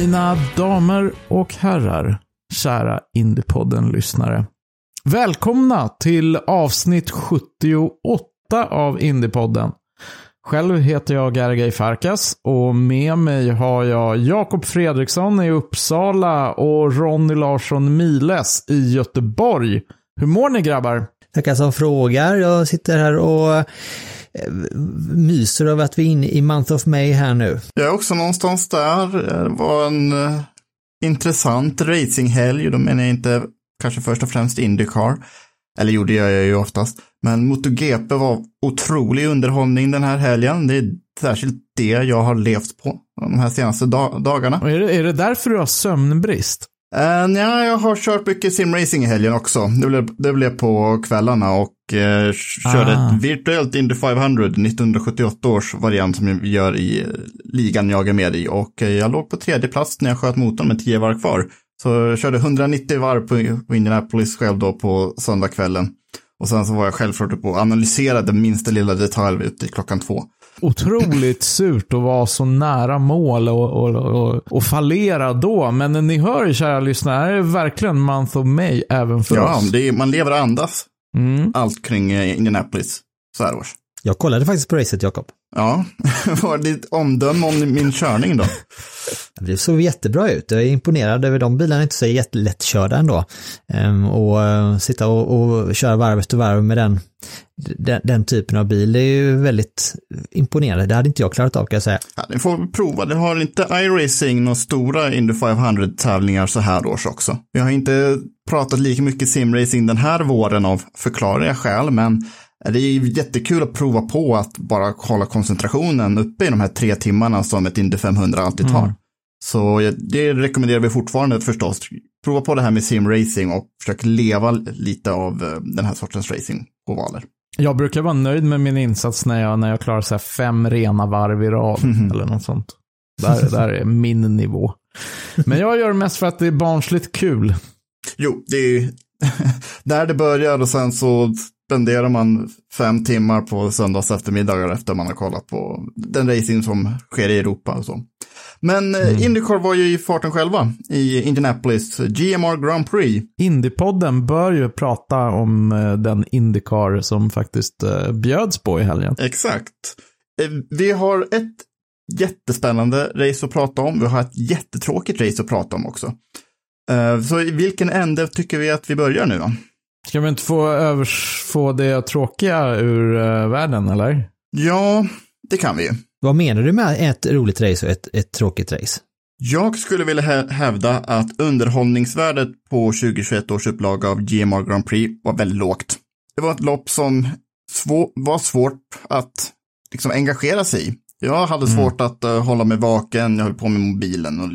Mina damer och herrar, kära Indiepodden-lyssnare. Välkomna till avsnitt 78 av Indiepodden. Själv heter jag Gergej Farkas och med mig har jag Jakob Fredriksson i Uppsala och Ronny Larsson Miles i Göteborg. Hur mår ni grabbar? Tackar som frågar. Jag sitter här och myser över att vi är inne i Month of May här nu. Jag är också någonstans där. Det var en eh, intressant racinghelg. Då menar jag inte kanske först och främst Indycar. Eller jo, det gör jag ju oftast. Men MotoGP var otrolig underhållning den här helgen. Det är särskilt det jag har levt på de här senaste da- dagarna. Och är, det, är det därför du har sömnbrist? Uh, ja, jag har kört mycket simracing i helgen också. Det blev, det blev på kvällarna och eh, körde Ah. ett virtuellt Indy 500, 1978 års variant som vi gör i eh, ligan jag är med i. Och eh, jag låg på tredje plats när jag sköt motorn med 10 varv kvar. Så jag körde 190 varv på, på Indianapolis själv då på söndagskvällen. Och sen så var jag självklart på att analysera den minsta lilla detalj ut till klockan två. Otroligt surt att vara så nära mål och, och, och, och fallera då. Men ni hör kära lyssnare, det här är verkligen month of May även för Ja, oss. är, man lever och andas Mm. allt kring eh, Indianapolis så här års. Jag kollade faktiskt på racet, Jakob. Ja, vad var ditt omdöme om min körning då? Det såg jättebra ut. Jag är imponerad över de bilarna, är inte så jättelättkörda ändå. Ehm, och eh, sitta och, och köra varv efter varv med den, den, den typen av bil, det är ju väldigt imponerande. Det hade inte jag klarat av kan jag säga. Ja, ni får prova. Det har inte iRacing några stora Indy 500-tävlingar så här års också. Vi har inte pratat lika mycket simracing den här våren av förklarliga skäl, men det är jättekul att prova på att bara hålla koncentrationen uppe i de här tre timmarna som ett Indy 500 alltid tar. Så det rekommenderar vi fortfarande förstås. Prova på det här med simracing och försök leva lite av eh, den här sortens racing på valer. Jag brukar vara nöjd med min insats när jag, när jag klarar så här fem rena varv i rad. Eller något sånt. Där, där är min nivå. Men jag gör det mest för att det är barnsligt kul. Jo, det är där det börjar och sen så spenderar man fem timmar på söndags eftermiddagar efter man har kollat på den racing som sker i Europa och så. Men mm. Indycar var ju i farten själva i Indianapolis GMR Grand Prix. Indiepodden bör ju prata om eh, den Indycar som faktiskt eh, bjöds på i helgen. Exakt. Eh, Vi har ett jättespännande race att prata om. Vi har ett jättetråkigt race att prata om också. Eh, Så i vilken ände tycker vi att vi börjar nu då? Ska vi inte få, övers, få det tråkiga ur eh, världen, eller? Ja, det kan vi ju. Vad menar du med ett roligt race och ett, ett tråkigt race? Jag skulle vilja hä- hävda att underhållningsvärdet på 2021 års upplaga av GMR Grand Prix var väldigt lågt. Det var ett lopp som svå- var svårt att liksom engagera sig i. Jag hade svårt att eh, hålla mig vaken, jag höll på med mobilen. Och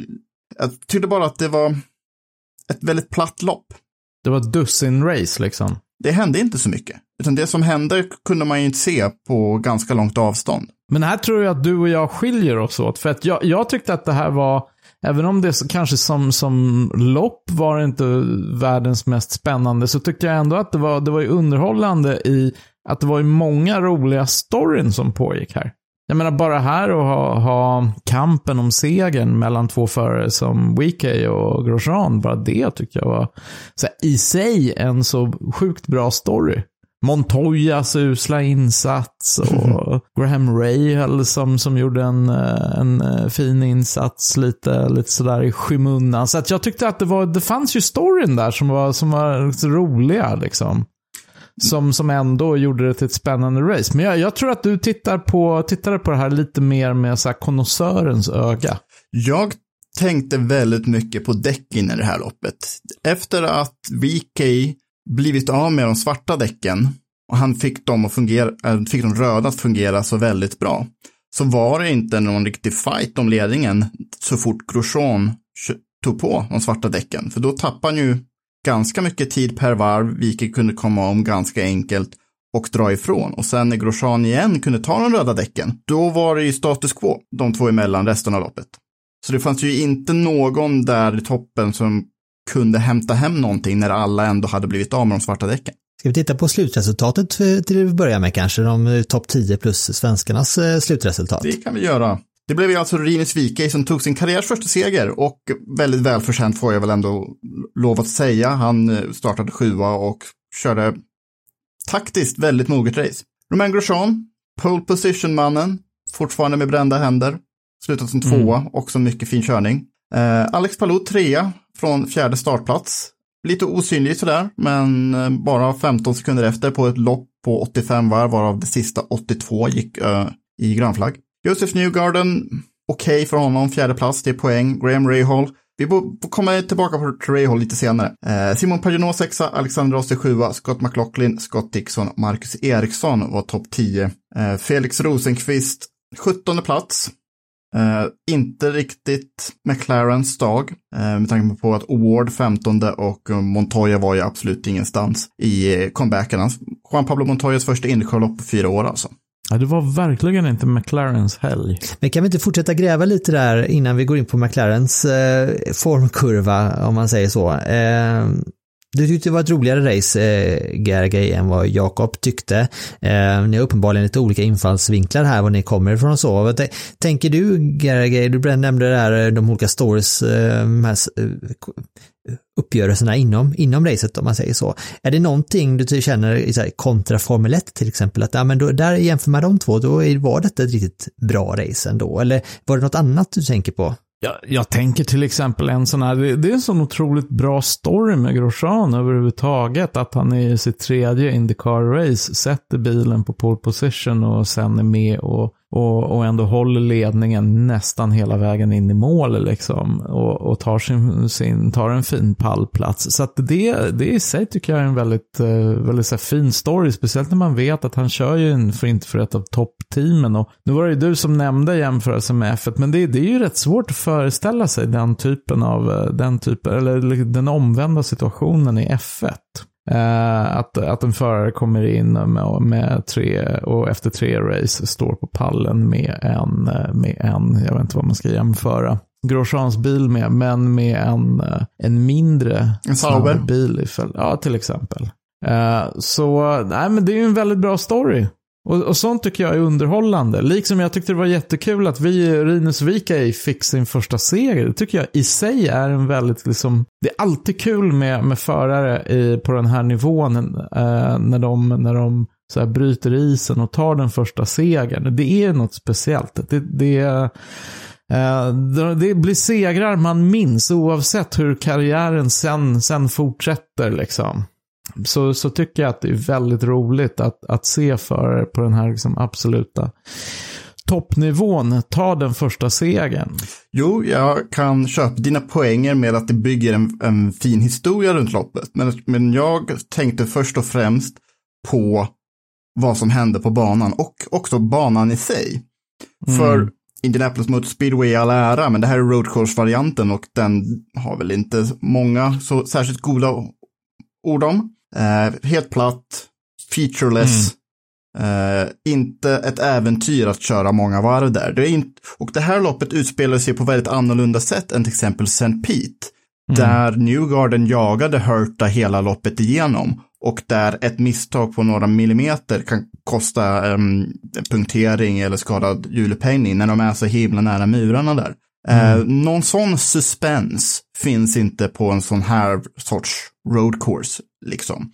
jag tyckte bara att det var ett väldigt platt lopp. Det var dussin-race liksom. Det hände inte så mycket. Utan det som hände kunde man ju inte se på ganska långt avstånd. Men här tror jag att du och jag skiljer oss åt. För att jag, jag tyckte att det här var, även om det kanske som, som lopp var inte världens mest spännande, så tyckte jag ändå att det var, det var underhållande i att det var ju många roliga storyn som pågick här. Jag menar bara här att ha, ha kampen om segern mellan två förare som Weekay och Grosjean, bara det tyckte jag var så här, i sig en så sjukt bra story. Montoyas usla insats och Graham Rahal som, som gjorde en, en fin insats lite, lite sådär i skymundan. Så att jag tyckte att det var, det fanns ju storyn där som var, som var roliga liksom. Som, som ändå gjorde det till ett spännande race. Men jag, jag tror att du tittar på, tittade på det här lite mer med så här konnässörens öga. Jag tänkte väldigt mycket på däcken i det här loppet. Efter att VK blivit av med de svarta däcken och han fick dem, att fungera, äh, fick de röda att fungera så väldigt bra, så var det inte någon riktig fight om ledningen så fort Grosjean tog på de svarta däcken. För då tappade han ju ganska mycket tid per varv, vilket kunde komma om ganska enkelt och dra ifrån. Och sen när Grosjean igen kunde ta de röda däcken, då var det ju status quo, de två emellan resten av loppet. Så det fanns ju inte någon där i toppen som kunde hämta hem någonting när alla ändå hade blivit av med de svarta däcken. Ska vi titta på slutresultatet till att börja med kanske, de topp 10 plus svenskarnas eh, slutresultat? Det kan vi göra. Det blev ju alltså Rinus Wikej som tog sin karriärs första seger och väldigt välförtjänt får jag väl ändå lov att säga. Han eh, startade sjua och körde taktiskt väldigt moget race. Romain Grosjean, pole position-mannen, fortfarande med brända händer, slutat som tvåa, mm. också mycket fin körning. Eh, Alex Palou trea från fjärde startplats. Lite osynlig sådär, men eh, bara 15 sekunder efter på ett lopp på 85 varv, varav det sista 82 gick uh, i grönflagg. Josef Newgarden, okej okay för honom, fjärde plats, det är poäng. Graham Rahal, vi kommer tillbaka på Rahal lite senare. Eh, Simon Paginot sexa, Alexander Oster sjua, Scott McLaughlin, Scott Dixon, Marcus Eriksson var topp 10. Eh, Felix Rosenqvist, 17 plats. Uh, inte riktigt McLarens dag, uh, med tanke på att Award 15 och Montoya var ju absolut ingenstans i uh, comebacken. Juan Pablo Montoyas första Indycar-lopp på fyra år alltså. Ja, det var verkligen inte McLarens helg. Men kan vi inte fortsätta gräva lite där innan vi går in på McLarens eh, formkurva, om man säger så. Eh, du tyckte det var ett roligare race, eh, Gergay, än vad Jakob tyckte. Eh, ni har uppenbarligen lite olika infallsvinklar här, var ni kommer ifrån och så. Vad tänker du, Gergay, du nämnde det här, eh, de olika stories, eh, de här eh, uppgörelserna inom, inom racet om man säger så. Är det någonting du känner så här, kontra Formel 1 till exempel, att ja, men då, där jämför man de två, då var detta ett riktigt bra race ändå, eller var det något annat du tänker på? Jag, jag tänker till exempel en sån här, det, det är en sån otroligt bra story med Grosjean överhuvudtaget. Att han i sitt tredje Indycar-race sätter bilen på pole position och sen är med och och, och ändå håller ledningen nästan hela vägen in i mål liksom. Och, och tar, sin, sin, tar en fin pallplats. Så att det, det i sig tycker jag är en väldigt, eh, väldigt så fin story. Speciellt när man vet att han kör ju för inte för ett av toppteamen. Och nu var det ju du som nämnde jämförelsen med F1. Men det, det är ju rätt svårt att föreställa sig den typen av, eh, den typen, eller den omvända situationen i F1. Uh, att, att en förare kommer in med, med, tre och efter tre race står på pallen med en, med en, jag vet inte vad man ska jämföra, Grosjeans bil med, men med en, en mindre en Sauber. bil. Ja, till exempel. Uh, så, nej men det är ju en väldigt bra story. Och, och sånt tycker jag är underhållande. Liksom jag tyckte det var jättekul att vi, Rinus Vikai, fick sin första seger. Det tycker jag i sig är en väldigt, liksom, det är alltid kul med, med förare i, på den här nivån eh, när de, när de så här, bryter isen och tar den första segern. Det är något speciellt. Det, det, eh, det blir segrar man minns oavsett hur karriären sen, sen fortsätter. Liksom så, så tycker jag att det är väldigt roligt att, att se förare på den här liksom absoluta toppnivån ta den första segern. Jo, jag kan köpa dina poänger med att det bygger en, en fin historia runt loppet. Men, men jag tänkte först och främst på vad som hände på banan och också banan i sig. Mm. För Indianapolis Motor Speedway i all ära, men det här är road course-varianten och den har väl inte många så särskilt goda ord om. Eh, helt platt, featureless, mm. eh, inte ett äventyr att köra många varv där. Det är inte, och det här loppet utspelar sig på väldigt annorlunda sätt än till exempel St. Pete. Mm. Där Newgarden jagade Hurta hela loppet igenom och där ett misstag på några millimeter kan kosta um, punktering eller skadad hjulupphängning när de är så himla nära murarna där. Mm. Uh, någon sån suspens finns inte på en sån här sorts road course, liksom.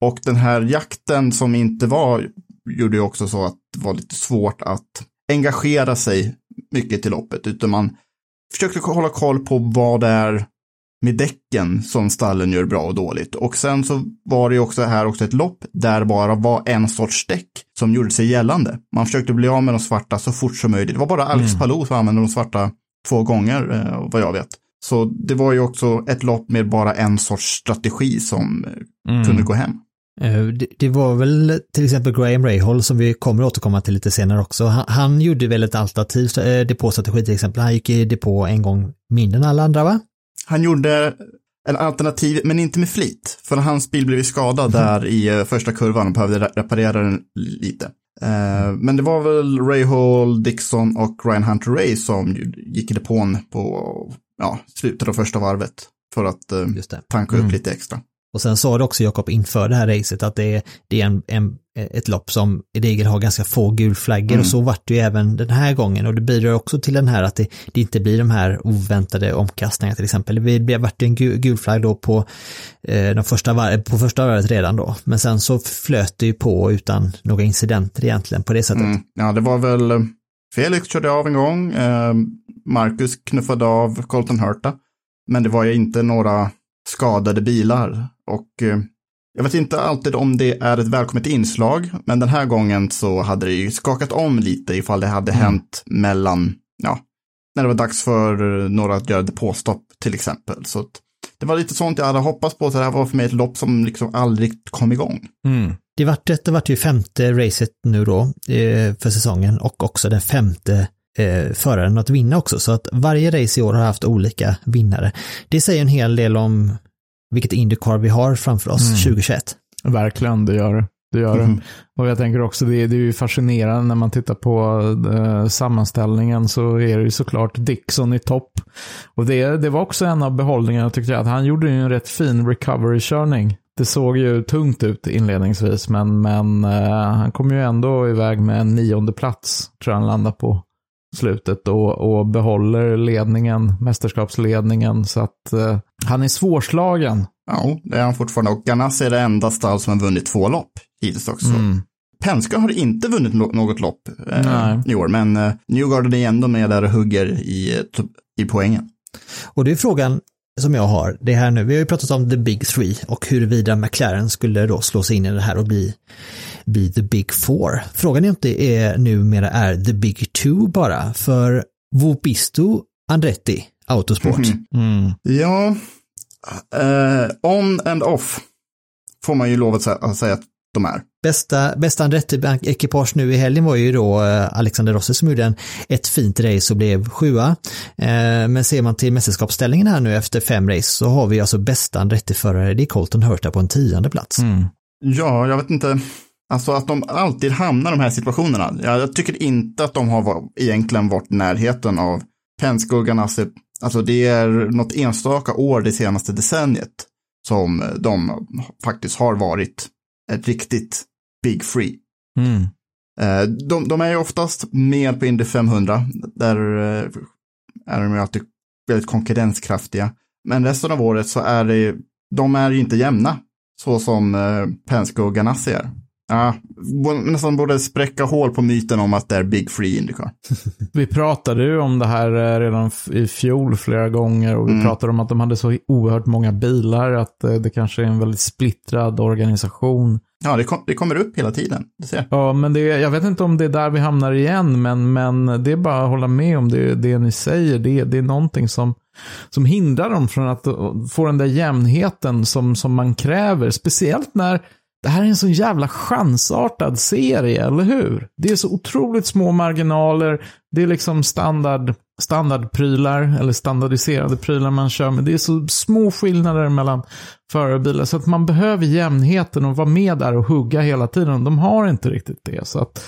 Och den här jakten som inte var, gjorde ju också så att det var lite svårt att engagera sig mycket till loppet, utan man försökte hålla koll på vad det är med däcken som stallen gör bra och dåligt. Och sen så var det ju också här också ett lopp där bara var en sorts däck som gjorde sig gällande. Man försökte bli av med de svarta så fort som möjligt. Det var bara Alex mm. Palou som använde de svarta två gånger, eh, vad jag vet. Så det var ju också ett lopp med bara en sorts strategi som eh, mm. kunde gå hem. Eh, det, var väl till exempel Graham Rahal som vi kommer återkomma till lite senare också. Han, han gjorde väl ett alternativ depåstrategi till exempel. Han gick i depå en gång mindre än alla andra va? Han gjorde en alternativ, men inte med flit. För hans bil blev skadad mm. där i första kurvan och behövde reparera den lite. Uh, men det var väl Ray Hall, Dixon och Ryan Hunter Ray som gick i depån på ja, slutet av första varvet för att uh, tanka upp mm. lite extra. Och sen sa du också Jakob inför det här racet att det är, det är en, en, ett lopp som i regel har ganska få gulflaggor mm. och så vart det ju även den här gången och det bidrar också till den här att det, det inte blir de här oväntade omkastningarna till exempel. Det vart en gul, flagg då på, eh, de första var, på första varvet redan då, men sen så flöt det ju på utan några incidenter egentligen på det sättet. Mm. Ja, det var väl eh, Felix körde av en gång, eh, Marcus knuffade av Colton Hurta, men det var ju inte några skadade bilar. Och eh, jag vet inte alltid om det är ett välkommet inslag, men den här gången så hade det ju skakat om lite ifall det hade mm. hänt mellan, ja, när det var dags för några att göra depåstopp till exempel. Så det var lite sånt jag hade hoppats på, så det här var för mig ett lopp som liksom aldrig kom igång. Mm. Det vart, det vart ju femte racet nu då eh, för säsongen och också den femte eh, föraren att vinna också, så att varje race i år har haft olika vinnare. Det säger en hel del om vilket Indycar vi har framför oss mm. 2021. Verkligen, det gör det. Det gör mm. det. Och jag tänker också, det, det är ju fascinerande när man tittar på eh, sammanställningen så är det ju såklart Dixon i topp. Och det, det var också en av behållningarna tyckte jag, att han gjorde ju en rätt fin recovery-körning. Det såg ju tungt ut inledningsvis, men, men eh, han kom ju ändå iväg med en nionde plats, tror jag han landade på slutet och, och behåller ledningen, mästerskapsledningen. Så att eh, han är svårslagen. Ja, det är han fortfarande. Och Ganassi är det enda stall som har vunnit två lopp hittills också. Mm. Penske har inte vunnit något lopp eh, i år, men eh, Newgarden är ändå med där och hugger i, i poängen. Och det är frågan som jag har, det här nu, vi har ju pratat om the big three och huruvida McLaren skulle då slå sig in i det här och bli bli the big four. Frågan är om det är numera är the big two bara, för Vopisto Andretti Autosport. Mhm. Mm. Ja, uh, on and off får man ju lov att säga, att säga att de är. Bästa, bästa Andretti-ekipage nu i helgen var ju då eh, Alexander Rossi som gjorde en, ett fint race och blev sjua. Eh, men ser man till mästerskapsställningen här nu efter fem race så har vi alltså bästa Andretti-förare, det är Colton Hurta på en tionde plats. Mm. Ja, jag vet inte. Alltså att de alltid hamnar i de här situationerna. Jag tycker inte att de har egentligen varit närheten av Penske och Ganassi. Alltså det är något enstaka år det senaste decenniet som de faktiskt har varit ett riktigt big free. Mm. Eh, de, de, är ju oftast med på Indy 500. Där eh, är de ju alltid väldigt konkurrenskraftiga. Men resten av året så är det, de är ju inte jämna. Så som eh, Penske och Ganassi är. Ja, nästan borde spräcka hål på myten om att det är Big Free Indycar. Vi pratade ju om det här eh, redan i fjol flera gånger och vi mm. pratade om att de hade så oerhört många bilar att eh, det kanske är en väldigt splittrad organisation. Ja, det, kom, det kommer upp hela tiden. Du ser. Ja, men det, jag vet inte om det är där vi hamnar igen, men, men det är bara att hålla med om det, det ni säger. Det, det är någonting som, som hindrar dem från att få den där jämnheten som, som man kräver. Speciellt när det här är en så jävla chansartad serie, eller hur? Det är så otroligt små marginaler. Det är liksom standard, standardprylar, eller standardiserade prylar man kör med. Det är så små skillnader mellan förarbilar, så att man behöver jämnheten och vara med där och hugga hela tiden. De har inte riktigt det. Så att,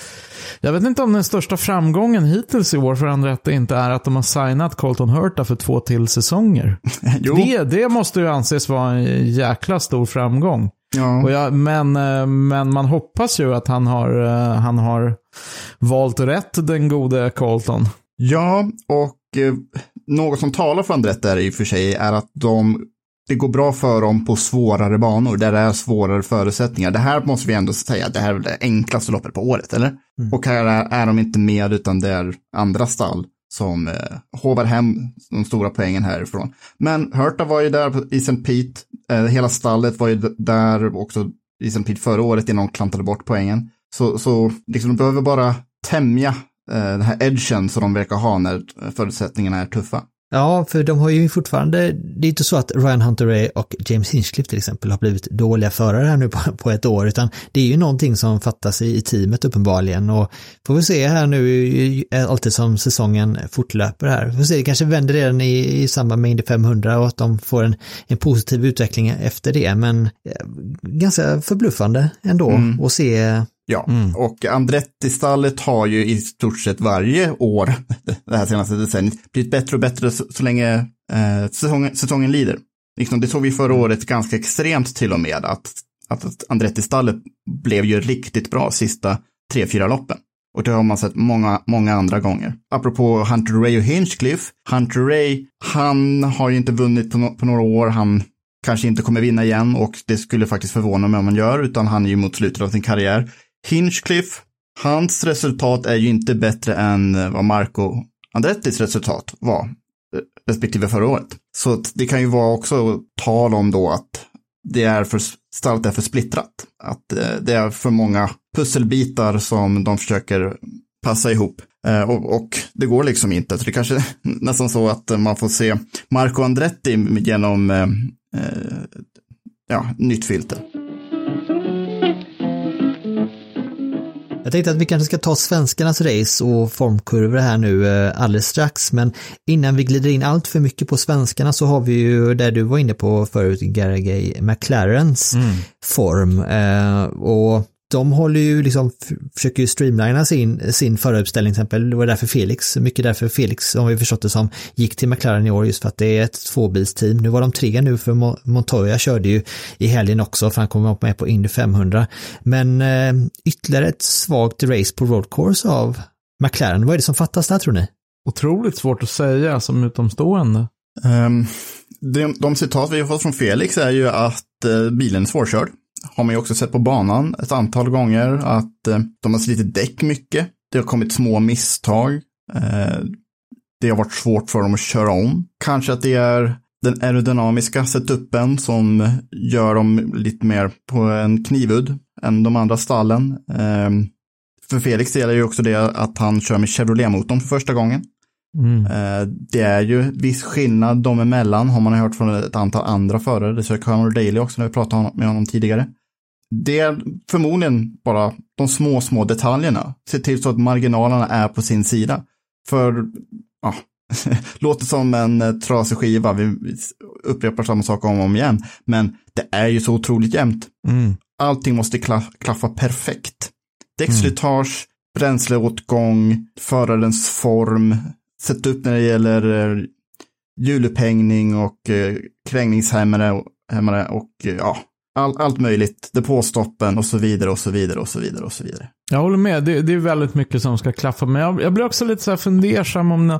jag vet inte om den största framgången hittills i år för Andretti inte är att de har signat Colton Hurta för två till säsonger. det, det måste ju anses vara en jäkla stor framgång. Ja. Jag, men, eh, men man hoppas ju att han har, eh, han har valt rätt, den gode Colton. Ja, och eh, något som talar för Andretti är i och för sig är att de, det går bra för dem på svårare banor, där det är svårare förutsättningar. Det här måste vi ändå säga, det här är det enklaste loppet på året, eller? Och här är, är de inte med, utan det är andra stall som eh, hovar hem de stora poängen härifrån. Men Hurta var ju där i St. Pete, Eh, hela stallet var ju där också i sin tid förra året innan de klantade bort poängen. Så, så liksom, de behöver bara tämja eh, den här edgen som de verkar ha när eh, förutsättningarna är tuffa. Ja, för de har ju fortfarande, det är inte så att Ryan Hunter-Ray och James Hinchcliffe till exempel har blivit dåliga förare här nu på, på ett år, utan det är ju någonting som fattas i, i teamet uppenbarligen och får vi se här nu alltid som säsongen fortlöper här. Får se, det kanske vänder redan i, i samband med Indy 500 och att de får en, en positiv utveckling efter det, men eh, ganska förbluffande ändå Mm. att se Ja, och Andretti-stallet har ju i stort sett varje år det här senaste decenniet blivit bättre och bättre så, så länge eh, säsongen, säsongen lider. Liksom, det såg vi förra året ganska extremt till och med, att, att Andretti-stallet blev ju riktigt bra sista tre, fyra loppen. Och det har man sett många, många andra gånger. Apropå Hunter Ray och Hinchcliffe, Hunter Ray, han har ju inte vunnit på, no på några år, han kanske inte kommer vinna igen och det skulle faktiskt förvåna mig om han gör, utan han är ju mot slutet av sin karriär. Hinchcliffe, hans resultat är ju inte bättre än eh, vad Marco Andrettis resultat var, eh, respektive förra året. Så det kan ju vara också tal om då att det är för, stallet är för splittrat. Att eh, det är för många pusselbitar som de försöker passa ihop. Och, och det går liksom inte. Så det kanske är nästan så att man får se Marco Andretti genom eh, eh, ja, nytt filter. Jag tänkte att vi kanske ska ta svenskarnas race och formkurvor här nu eh, alldeles strax, men innan vi glider in allt för mycket på svenskarna så har vi ju, där du var inne på förut, Garagay McLarens form. Eh, och de håller ju liksom, försöker ju streamlina sin, sin föruppställning till exempel. Det var därför Felix, mycket därför Felix, om vi förstått det som, gick till McLaren i år just för att det är ett tvåbilsteam. Nu var de tre nu för Mo- Montoya körde ju i helgen också för han kommer med på Indy 500. Men eh, ytterligare ett svagt race på road course av McLaren. Vad är det som fattas där tror ni? Otroligt svårt att säga som utomstående. Um, de, de citat vi har fått från Felix är ju att eh, bilen är svårkörd. Har man ju också sett på banan ett antal gånger att eh, de har slitit däck mycket. Det har kommit små misstag. Eh, det har varit svårt för dem att köra om. Kanske att det är den aerodynamiska setupen som gör dem lite mer på en knivudd än de andra stallen. Eh, för Felix del är ju också det att han kör med Chevrolet-motorn för första gången. Mm. Eh, Det är ju viss skillnad dem emellan, har man hört från ett antal andra förare. Det säger Conor Daly också när vi pratade med honom tidigare. Det är förmodligen bara de små, små detaljerna. Se till så att marginalerna är på sin sida. För, ja, låter som en eh, trasig skiva, vi upprepar samma sak om och om igen. Men det är ju så otroligt jämnt. Mm. Allting måste kla- klaffa perfekt. Däckslitage, bränsleåtgång, förarens form, sätta upp när det gäller eh, julupphängning hjulupphängning och eh, krängningshämmare och, hämmare och eh, ja, all, allt möjligt. Depåstoppen och så vidare och så vidare och så vidare och så vidare. Jag håller med. Det, det är väldigt mycket som ska klaffa. Men jag, jag blir också lite så här fundersam om,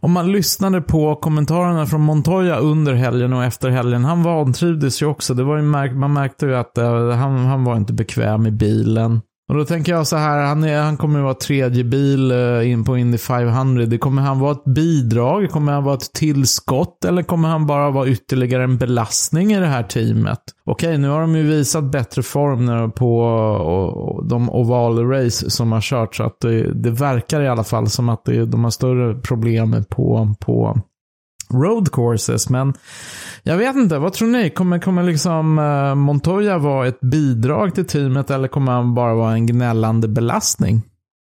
om man lyssnade på kommentarerna från Montoya under helgen och efter helgen. Han vantrivdes ju också. Det var ju märk, man märkte ju att eh, han, han var inte bekväm i bilen. Och då tänker jag så här, han, är, han kommer ju vara tredje bil eh, in på Indy 500. Det kommer han vara ett bidrag? Kommer han vara ett tillskott? Eller kommer han bara vara ytterligare en belastning i det här teamet? Okej, nu har de ju visat bättre form på och, de oval-race som har kört. Så att det, det verkar i alla fall som att det, de har större problem på, på road courses. Men jag vet inte, vad tror ni? Kommer, kommer liksom eh, Montoya vara ett bidrag till teamet eller kommer han bara vara en gnällande belastning?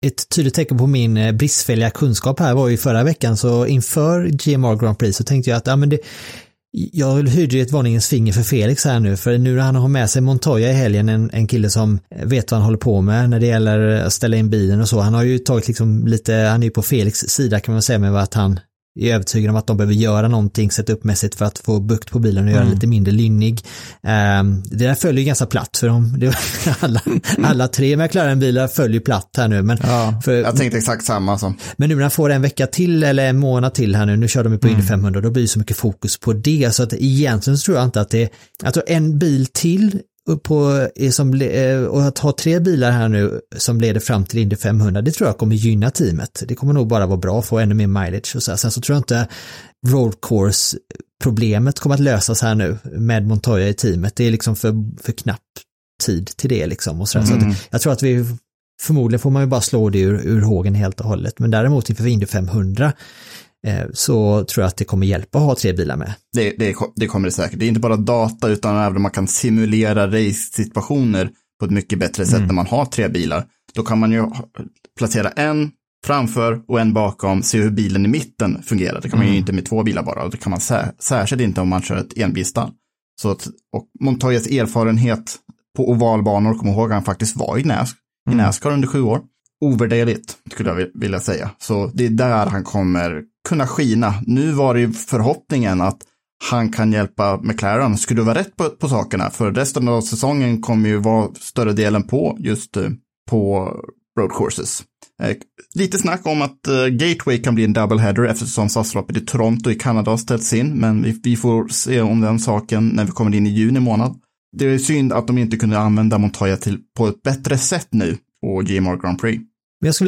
Ett tydligt tecken på min eh, bristfälliga kunskap här var ju förra veckan så inför GMR Grand Prix så tänkte jag att ja, men det, jag hyrde ju ett varningens finger för Felix här nu för nu när han har med sig Montoya i helgen, en, en kille som vet vad han håller på med när det gäller att ställa in bilen och så. Han har ju tagit liksom lite, han är ju på Felix sida kan man säga med att han är övertygad om att de behöver göra någonting setupmässigt för att få bukt på bilen och göra den Mm. lite mindre lynnig. Um, det där följer ju ganska platt för dem. Alla, alla tre McLaren-bilar följer platt här nu. Men, Ja. för, Jag tänkte exakt samma som. men nu när han får en vecka till eller en månad till här nu, nu kör de ju på Mm. Indy 500, då blir det så mycket fokus på det. Så att egentligen så tror jag inte att det, alltså en bil till på, är som, eh, och att ha tre bilar här nu som leder fram till Indy 500, det tror jag kommer gynna teamet. Det kommer nog bara vara bra att få ännu mer mileage och så här. Sen så tror jag inte road course problemet kommer att lösas här nu med Montoya i teamet. Det är liksom för, för knapp tid till det liksom. Och så där. så Mm. att jag tror att vi förmodligen får man ju bara slå det ur, ur hågen helt och hållet. Men däremot inför Indy 500 eh, så tror jag att det kommer hjälpa att ha tre bilar med. Det, det, det kommer det säkert. Det är inte bara data utan även man kan simulera race-situationer på ett mycket bättre sätt när man har tre bilar. Då kan man ju placera en framför och en bakom, se hur bilen i mitten fungerar. Det kan man ju inte med två bilar bara, det kan man sär, särskilt inte om man kör ett enbilsstall. Så att, och Montoyas erfarenhet på ovalbanor, kom ihåg han faktiskt var i, NAS, i Nascar under sju år. Ovärderligt, skulle jag vil- vilja säga. Så det är där han kommer kunna skina. Nu var det ju förhoppningen att han kan hjälpa McLaren skruva rätt på, på sakerna, för resten av säsongen kommer ju vara större delen på just eh, på road courses. Eh, lite snack om att eh, Gateway kan bli en double header eftersom SAS-loppet i Toronto i Kanada har ställts in, men vi, vi får se om den saken när vi kommer in i juni månad. Det är synd att de inte kunde använda Montoya till, på ett bättre sätt nu på GMR Grand Prix. Men jag skulle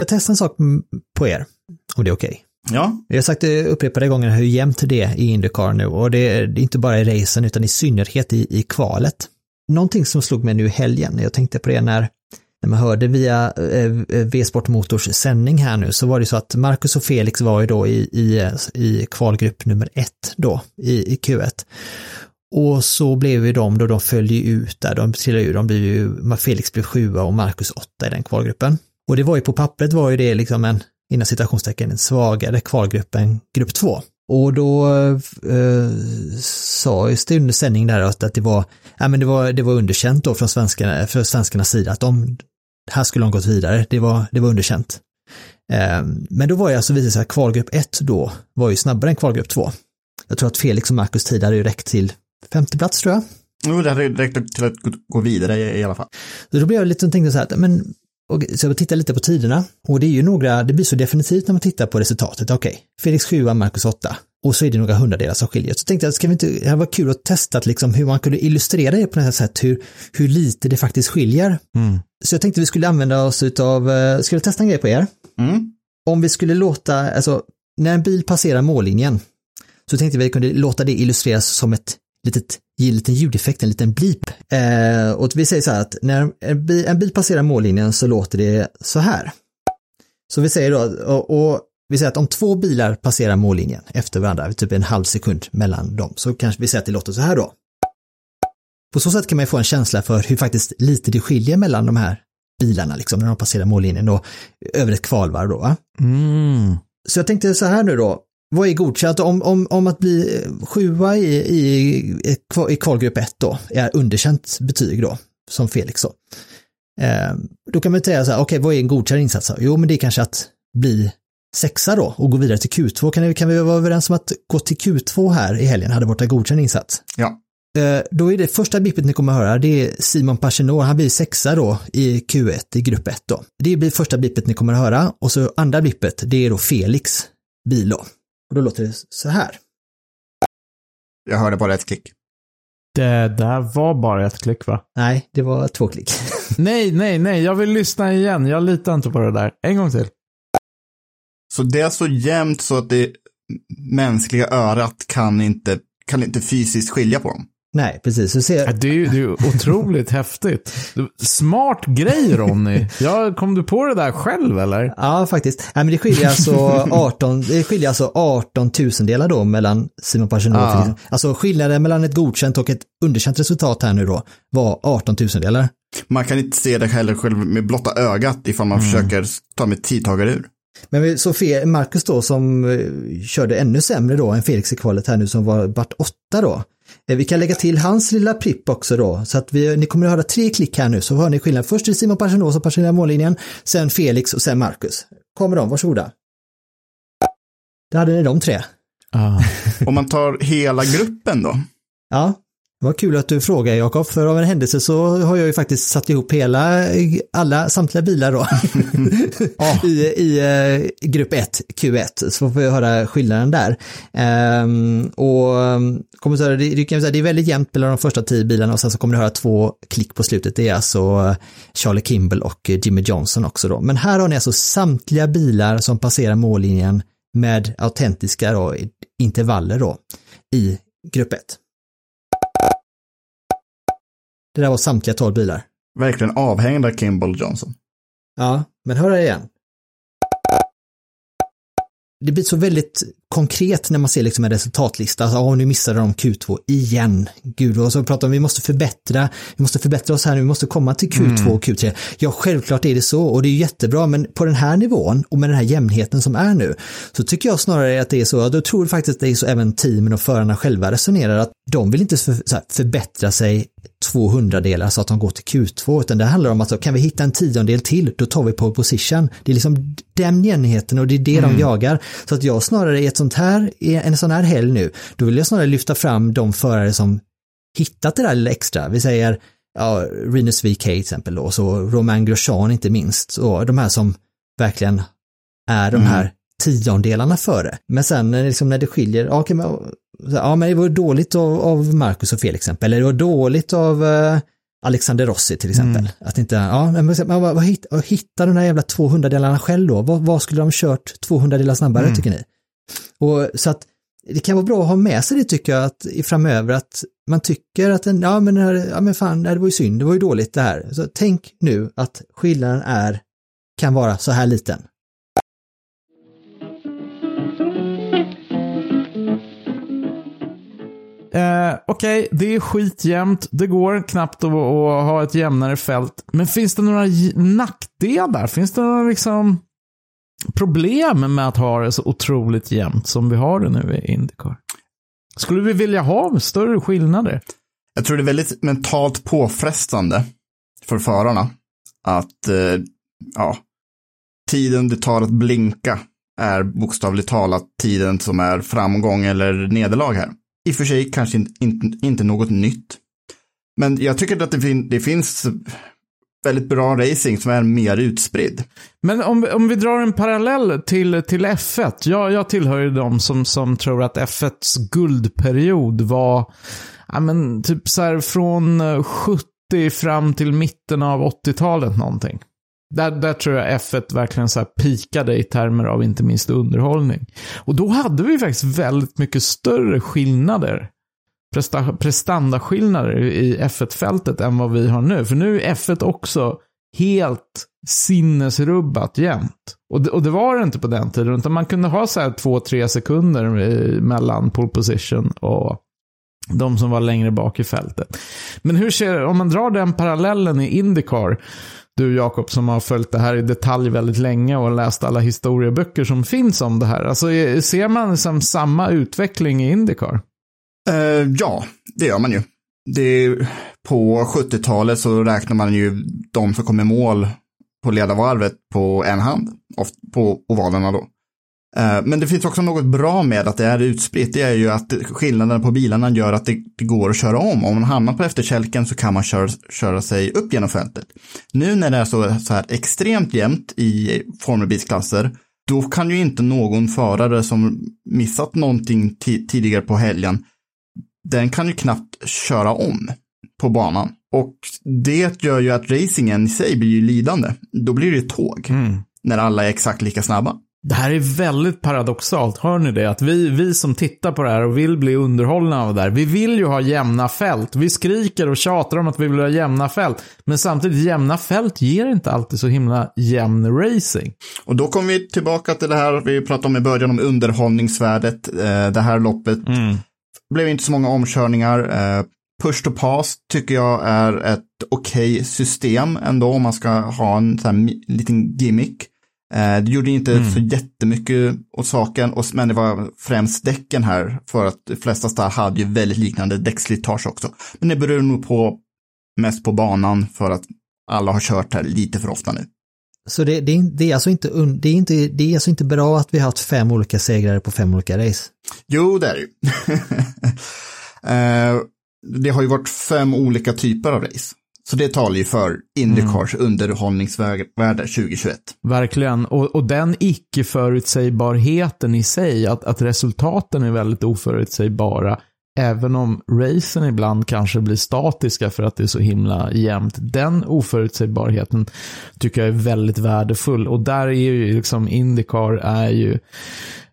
Jag testa en sak på er, om det är okej. Ja, Jag har sagt det upprepade gånger hur jämnt det är i Indycar nu och det är, inte bara i racen utan i synnerhet i, i kvalet. Någonting som slog mig nu i helgen, jag tänkte på det när, när man hörde via eh, V-sport Motors sändning här nu så var det så att Marcus och Felix var ju då i, i, i kvalgrupp nummer ett då i, i Q1. Och så blev ju de då, de följde ut där, de trillade ur, de blev ju, Felix blev sjua och Marcus åtta i den kvalgruppen. Och det var ju på pappret var ju det liksom en, inom citationstecken, en svagare kvalgrupp än grupp två. Och då eh, sa just det under sändning där att, att det var, ja men det var, det var underkänt då från svenskarna, för svenskarnas sida att de, här skulle de gått vidare, det var, det var underkänt. Eh, men då var ju alltså visat sig att kvalgrupp 1 då var ju snabbare än kvalgrupp 2. Jag tror att Felix och Marcus tid hade ju räckt till femte plats tror jag. Jo, det hade räckt till att gå vidare i, i alla fall. Så då blev jag lite tänkte så här, men, och, så jag tittade lite på tiderna och det är ju några, det blir så definitivt när man tittar på resultatet. Okej, Felix 7, Marcus 8 och så är det några hundradelar som skiljer. Så tänkte jag, ska vi inte, det här var kul att testa liksom hur man kunde illustrera det på här sättet, hur, hur lite det faktiskt skiljer. Så jag tänkte vi skulle använda oss utav, eh, ska vi testa en grej på er? Mm. Om vi skulle låta, alltså när en bil passerar mållinjen så tänkte vi kunde låta det illustreras som ett litet, ge en liten ljudeffekt, en liten blip. Eh, och vi säger så här att när en bil, en bil passerar mållinjen så låter det så här. Så vi säger då, och, och vi säger att om två bilar passerar mållinjen efter varandra, typ en halv sekund mellan dem, så kanske vi säger att det låter så här då. På så sätt kan man få en känsla för hur faktiskt lite det skiljer mellan de här bilarna, liksom, när de passerar mållinjen då, över ett kvalvarv då. Mm. Så jag tänkte så här nu då, vad är godkänt om, om, om att bli sjua i, i, i kvalgrupp 1 då, är underkänt betyg då, som Felix sa. Eh, då kan man säga så här, okej, vad är en godkänd insats? Jo, men det är kanske att bli sexa då och gå vidare till Q2. Kan vi, kan vi vara överens om att gå till Q2 här i helgen hade varit en godkänd insats? Ja. Eh, Då är det första bippet ni kommer att höra, det är Simon Pagenaud, han blir sexa då i Q1, i grupp 1 då. Det blir första bippet ni kommer att höra och så andra bippet, det är då Felix bil då. Och då låter det så här. Jag hörde bara ett klick. Det där var bara ett klick va? Nej, det var två klick. Nej, nej, nej, jag vill lyssna igen. Jag litar inte på det där. En gång till. Så det är så jämnt så att det mänskliga örat kan inte, kan inte fysiskt skilja på dem. Nej, precis. Så Ja, ser, Det är ju det är ju otroligt häftigt. Smart grej Ronny. Ja, kom du på det där själv eller? ja, faktiskt. Nej, men det skiljer alltså 18, det skiljer alltså 18 tusendelar då mellan Simon Pagenaud och Ja. Alltså skillnaden mellan ett godkänt och ett underkänt resultat här nu då var 18 tusendelar. Man kan inte se det heller själv med blotta ögat ifall man försöker ta med tidtagare ur. Men så Marcus då som eh, körde ännu sämre då än Felix i kvalet här nu som var vart åtta då. Eh, Vi kan lägga till hans lilla pripp också då, så att vi, ni kommer att höra tre klick här nu, så hör ni skillnad. Först är det Simon Pagenaud som passerar mållinjen, sen Felix och sen Marcus. Kommer de, varsågoda. Där hade ni de tre. Ja. Om man tar hela gruppen då. Ja, var kul att du frågar Jakob, för av en händelse så har jag ju faktiskt satt ihop hela, alla, samtliga bilar då i, i eh, grupp 1, Q1, så får vi höra skillnaden där. Ehm, och um, kommer så här, det, det, kan säga, det är väldigt jämnt mellan de första tio bilarna och sen så kommer du höra två klick på slutet, det är alltså eh, Charlie Kimball och eh, Jimmy Johnson också då. Men här har ni alltså samtliga bilar som passerar mållinjen med autentiska då, intervaller då i grupp 1. Det där var samtliga 12 bilar. Verkligen avhängda Kimball Johnson. Ja, men hör det igen. Det blir så väldigt konkret när man ser liksom en resultatlista. Alltså, oh, nu missade de Q2 igen. Gud, och så pratar om vi måste förbättra, vi måste förbättra oss här nu, vi måste komma till Q2 och Q3. Ja, självklart är det så och det är jättebra, men på den här nivån och med den här jämnheten som är nu, så tycker jag snarare att det är så, då tror faktiskt att det är så även teamen och förarna själva resonerar att de vill inte förbättra sig 200 delar så att de går till Q2, utan det handlar om att så, kan vi hitta en tiondel till, då tar vi på position. Det är liksom den jämnheten och det är det de jagar. Så att jag snarare i ett sånt här, en sån här helg nu, då vill jag snarare lyfta fram de förare som hittat det där lilla extra. Vi säger ja, Rinus VK till exempel då, och så Romain Grosjean inte minst, och de här som verkligen är de här tiondelarna före. Men sen när, liksom, när det skiljer, ja, okej, men, ja men det var dåligt av, av Marcus och Felix exempel, eller det var dåligt av eh, Alexander Rossi till exempel. Att inte, ja, men, men vad, vad, hitt, vad hittar de där jävla 200-delarna själv då? Vad, vad skulle de kört 200 delar snabbare tycker ni? Och så att det kan vara bra att ha med sig det tycker jag att framöver att man tycker att en, ja men, den här, ja men fan, det var ju synd, det var ju dåligt det här. Så tänk nu att skillnaden är, kan vara så här liten. Eh, Okej, det är skitjämnt. Det går knappt att, att ha ett jämnare fält. Men finns det några nackdelar? Finns det några liksom problem med att ha det så otroligt jämnt som vi har det nu i Indycar? Skulle vi vilja ha större skillnader? Jag tror det är väldigt mentalt påfrestande för förarna att eh, ja, tiden det tar att blinka är bokstavligt talat tiden som är framgång eller nederlag här. I och för sig kanske inte, in, inte något nytt. Men jag tycker att det, fin det finns väldigt bra racing som är mer utspridd. Men om, om vi drar en parallell till, till F1. Jag, jag tillhör ju de som, som tror att F1s guldperiod var ja, men, typ så här från 70 fram till mitten av 80-talet någonting. Där, där tror jag F1 verkligen så här pikade i termer av inte minst underhållning. Och då hade vi faktiskt väldigt mycket större skillnader. Presta, prestandaskillnader i F1-fältet än vad vi har nu. För nu är F1 också helt sinnesrubbat jämt. Och det, och det var det inte på den tiden, utan man kunde ha så här två, tre sekunder i, mellan pole position och de som var längre bak i fältet. Men hur ser, om man drar den parallellen i Indycar, du Jakob som har följt det här i detalj väldigt länge och läst alla historieböcker som finns om det här. Alltså eh, ser man liksom samma utveckling i Indycar? Uh, ja, det gör man ju. Det är, på 70-talet så räknar man ju de som kom i mål på ledarvarvet på en hand, på ovalerna då. Eh, Men det finns också något bra med att det är utspritt. Det är ju att skillnaden på bilarna gör att det, går att köra om. Om man hamnar på efterkälken så kan man köra, köra sig upp genom fältet. Nu när det är så, så här extremt jämnt i formelbilsklasser, då kan ju inte någon förare som missat någonting ti- tidigare på helgen, den kan ju knappt köra om på banan. Och det gör ju att racingen i sig blir ju lidande. Då blir det tåg. När alla är exakt lika snabba. Det här är väldigt paradoxalt, hör ni det? Att vi, vi som tittar på det här och vill bli underhållna av det här, vi vill ju ha jämna fält. Vi skriker och tjatar om att vi vill ha jämna fält. Men samtidigt, jämna fält ger inte alltid så himla jämn racing. Och då kommer vi tillbaka till det här vi pratade om i början om underhållningsvärdet. Eh, det här loppet blev inte så många omkörningar. Eh, push to pass tycker jag är ett okej system ändå om man ska ha en sån här liten gimmick. Eh, det gjorde inte så jättemycket åt saken, och, men det var främst däcken här för att de flesta stall hade ju väldigt liknande däckslitage också. Men det beror nog på mest på banan för att alla har kört här lite för ofta nu. Så det, det, är, det, är alltså inte, det, är inte, det är alltså inte bra att vi har haft fem olika segrare på fem olika race. Jo, det är det ju. Eh, det har ju varit fem olika typer av race. Så det talar ju för Indycars underhållningsvärde 2021. Verkligen. Och, och den icke-förutsägbarheten i sig, att, att resultaten är väldigt oförutsägbara, även om racen ibland kanske blir statiska för att det är så himla jämnt. Den oförutsägbarheten tycker jag är väldigt värdefull. Och där är ju liksom Indycar är ju,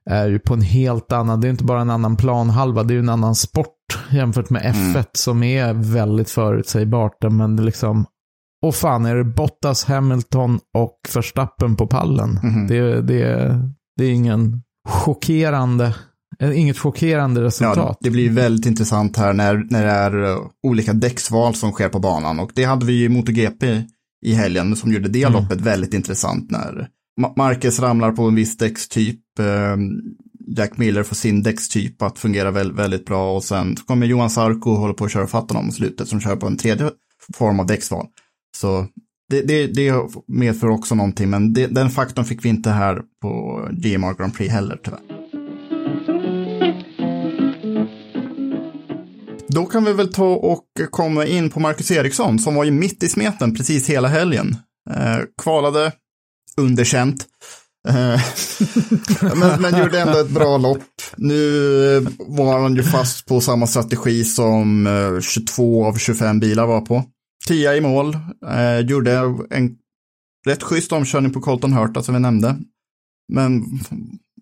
är ju på en helt annan, det är inte bara en annan planhalva, det är ju en annan sport jämfört med F1 som är väldigt förutsägbart. Men det liksom, och fan är det Bottas, Hamilton och Verstappen på pallen. Det, det, det är ingen chockerande, eh, inget chockerande resultat. Ja, det blir väldigt intressant här när, när det är eh, olika däcksval som sker på banan. Och det hade vi i MotoGP i helgen som gjorde det loppet väldigt intressant när Ma- Marquez ramlar på en viss däckstyp. Jack Miller får sin däckstyp att fungera väl, väldigt bra och sen kommer Johan Sarko och håller på att köra fatt honom i slutet som kör på en tredje form av däcksval. Så det, det, det medför också någonting, men det, den faktorn fick vi inte här på GMR Grand Prix heller tyvärr. Då kan vi väl ta och komma in på Marcus Eriksson som var ju mitt i smeten precis hela helgen. Eh, kvalade, underkänt. Eh, men, men gjorde ändå ett bra lopp. Nu eh, var han ju fast på samma strategi som eh, 22 av 25 bilar var på. 10 i mål, eh, gjorde en rätt schysst omkörning på Colton Hurta som vi nämnde. Men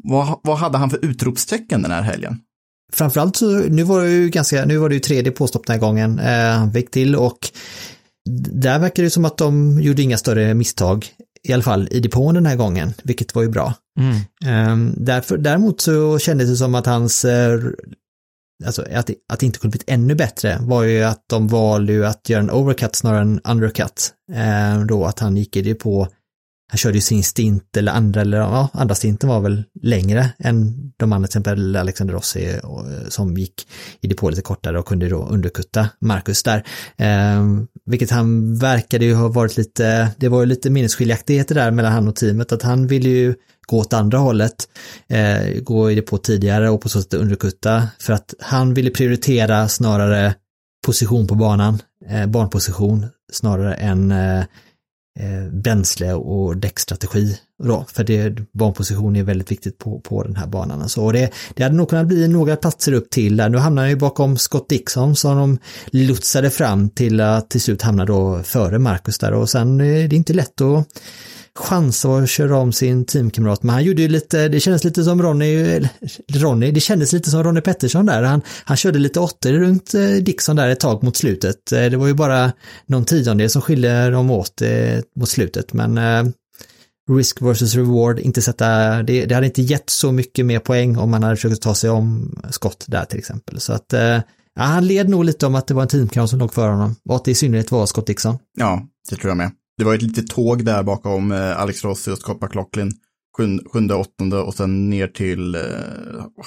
vad, vad hade han för utropstecken den här helgen? Framförallt så, nu var det ju ganska, nu var det ju tredje påstopp den här gången, eh, han fick till och där verkar det som att de gjorde inga större misstag, i alla fall i depån den här gången, vilket var ju bra. Eh, därför, däremot så kändes det som att hans, eh, alltså att, att det inte kunde blivit ännu bättre var ju att de valde ju att göra en overcut snarare än undercut. Eh, då att han gick i depå han körde ju sin stint eller andra, eller ja, andra stinten var väl längre än de andra, till exempel Alexander Rossi och, eh, som gick i depå lite kortare och kunde då underkutta Marcus där. Eh, vilket han verkade ju ha varit lite, det var ju lite minnesskiljaktigheter där mellan han och teamet, att han ville ju gå åt andra hållet, eh, gå i depå tidigare och på så sätt underkutta, för att han ville prioritera snarare position på banan, eh, banposition, snarare än eh, Eh, bränsle och däckstrategi då, för det, banposition är väldigt viktigt på, på den här banan. Alltså. Och det, det hade nog kunnat bli några platser upp till där. Nu hamnar han ju bakom Scott Dixon som de lotsade fram till att till slut hamna då före Marcus där och sen är det är inte lätt att chansa att köra om sin teamkamrat, men han gjorde ju lite, det kändes lite som Ronny, Ronny, det kändes lite som Ronny Pettersson där, han, han körde lite åttor runt eh, Dixon där ett tag mot slutet. Eh, det var ju bara någon tiondel som skiljer dem åt eh, mot slutet, men risk versus reward, inte sätta, det, det hade inte gett så mycket mer poäng om man hade försökt ta sig om skott där till exempel. Så att, ja, han led nog lite om att det var en teamkamrat som låg för honom och att det i synnerhet var Scott Dixon. Ja, det tror jag med. Det var ett litet tåg där bakom eh, Alex Rossi och Scott McLaughlin. Sjunde, åttonde och sen ner till eh,